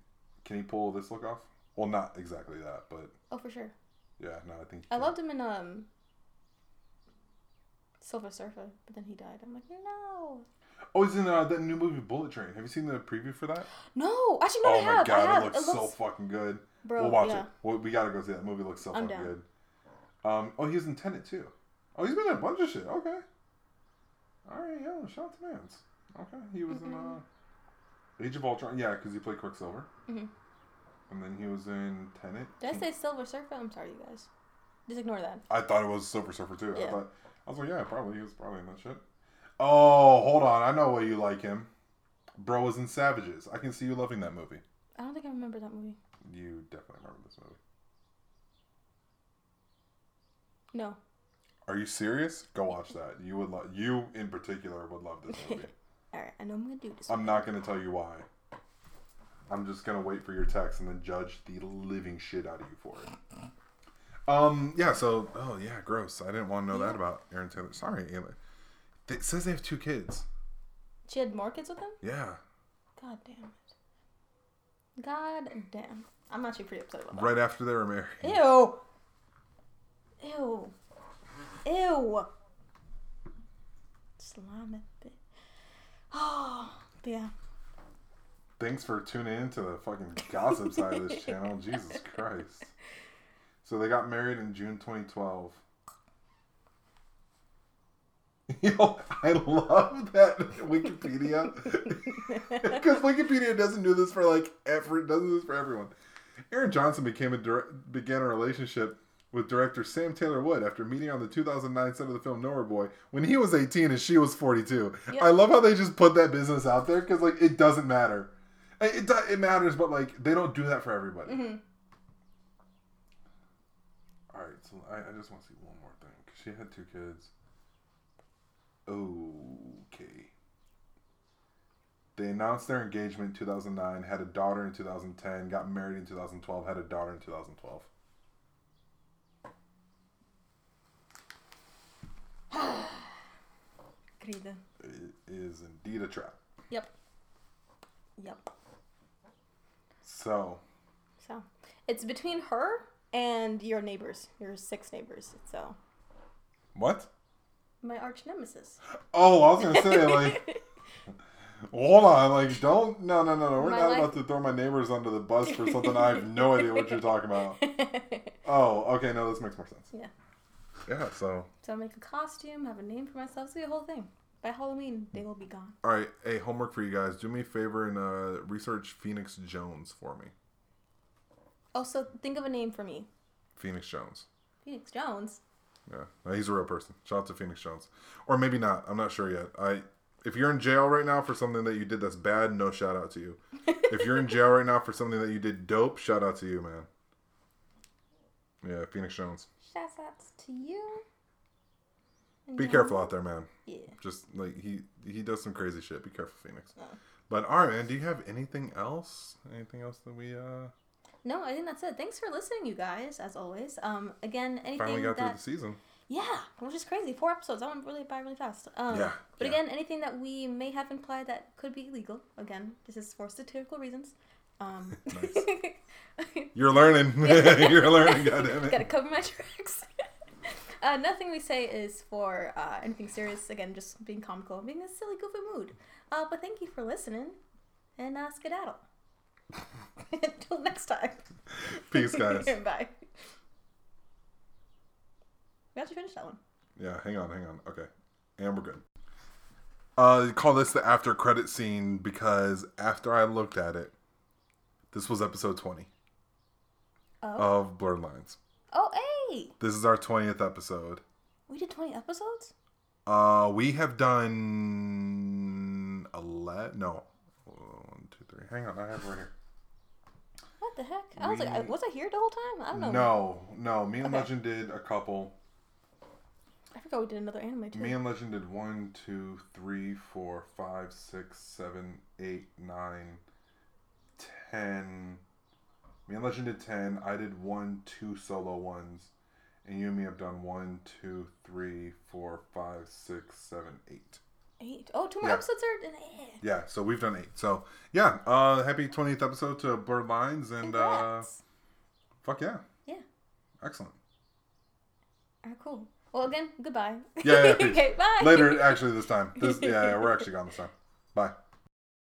Can he pull this look off? Well, not exactly that, but Oh, for sure. Yeah, no, I think. I loved him in um Silver Surfer, but then he died. I'm like, no, Oh, he's in uh, that new movie Bullet Train. Have you seen the preview for that? no. Actually, no, oh I my have. god, I have. it looks, so fucking good. bro. we'll watch yeah. it. Well, we gotta go see that movie. Looks so I'm fucking down. good. Um. Oh, he's in Tenet too. Oh, he's been in a bunch of shit. Okay. All right. Yeah. Shout out to Mans. Okay. He was in Mhm. uh, Age of Ultron. Yeah, because he played Quicksilver. Mhm. And then he was in Tenet. Did I say Silver Surfer? I'm sorry, you guys. Just ignore that. I thought it was Silver Surfer too. I Yeah. thought I was like, yeah, probably he was probably in that shit. Oh, hold on. I know why you like him. Bro was in Savages. I can see you loving that movie. I don't think I remember that movie. You definitely remember this movie. No. Are you serious? Go watch that. You would love. You in particular would love this movie. All right, I know I'm gonna do this. I'm not gonna tell you why. I'm just gonna wait for your text and then judge the living shit out of you for it. Um. Yeah. So. Oh yeah. Gross. I didn't want to know that about Aaron Taylor. Sorry, Ayla. It says they have two kids. She had more kids with him. Yeah. God damn it. God damn. I'm actually pretty upset about that. Right after they were married. Ew. Ew. Ew. Slime it. Oh, yeah. Thanks for tuning in to the fucking gossip side of this channel. Jesus Christ. So they got married in June 2012. Yo, I love that Wikipedia because Wikipedia doesn't do this for like every doesn't do this for everyone. Aaron Johnson became a began a relationship with director Sam Taylor Wood after meeting on the 2009 set of the film Nowhere Boy when he was 18 and she was 42. Yeah. I love how they just put that business out there because like it doesn't matter. It, it, it matters, but like they don't do that for everybody. hmm All right, so I, I just want to see one more thing because she had two kids. Okay. They announced their engagement in 2009, had a daughter in 2010, got married in 2012, had a daughter in 2012. Querida. It is indeed a trap. Yep. Yep. So, So it's between her and your neighbors, your six neighbors. So what? my arch nemesis. Oh, I was gonna say like, hold on, like don't no no no no. We're My not life- about to throw my neighbors under the bus for something I have no idea what you're talking about. Oh, okay, no, this makes more sense. Yeah. Yeah. So, so I'll make a costume, have a name for myself, see the whole thing. By Halloween, they will be gone. all right, hey, homework for you guys. Do me a favor and uh, research Phoenix Jones for me. Also, think of a name for me. Phoenix Jones. Phoenix Jones. Yeah, no, he's a real person. Shout out to Phoenix Jones, or maybe not. I'm not sure yet. I if you're in jail right now for something that you did that's bad, no shout out to you. if you're in jail right now for something that you did dope, shout out to you, man. Yeah, Phoenix Jones. Shouts outs to you. Be careful out there, man. Yeah. Just like he he does some crazy shit. Be careful, Phoenix. Oh. But all right, man. Do you have anything else? Anything else that we uh No, I think that's it. Thanks for listening, you guys, as always. Um, again, anything finally got through the season? yeah, which is crazy. Four episodes. That went really by really fast. Um, Yeah, But yeah. again, anything that we may have implied that could be illegal. Again, this is for satirical reasons. Um, You're learning. You're learning. Goddamn it. Gotta cover my tracks. uh, nothing we say is for uh, anything serious. Again, just being comical, being a silly, goofy mood. Uh, but thank you for listening, and uh, skedaddle. Until next time. Peace, guys. Bye. We have to finish that one. Yeah, hang on, hang on. Okay. And we're good. Uh call this the after credit scene because after I looked at it, this was episode 20 Oh. of Blurred Lines. Oh, hey! This is our 20th episode. We did 20 episodes? Uh we have done 11 no. One, two, three. Hang on, I have it right here. What the heck? I was like, We- was I here the whole time? I don't know. No, no. Me and Okay. Legend did a couple. I forgot we did another anime too. Me and Legend did one, two, three, four, five, six, seven, eight, nine, ten. Me and Legend did ten. I did one, two solo ones, and you and me have done one, two, three, four, five, six, seven, eight. Eight. Oh, two more Yeah. episodes are. Eh. Yeah, so we've done eight. So yeah, uh, happy twentieth episode to Blurred Lines, and uh, fuck yeah, Yeah. excellent. right, cool. Well, again, goodbye. Yeah, yeah, okay, bye. Later, actually, this time. This, yeah, yeah, we're actually gone this time. Bye.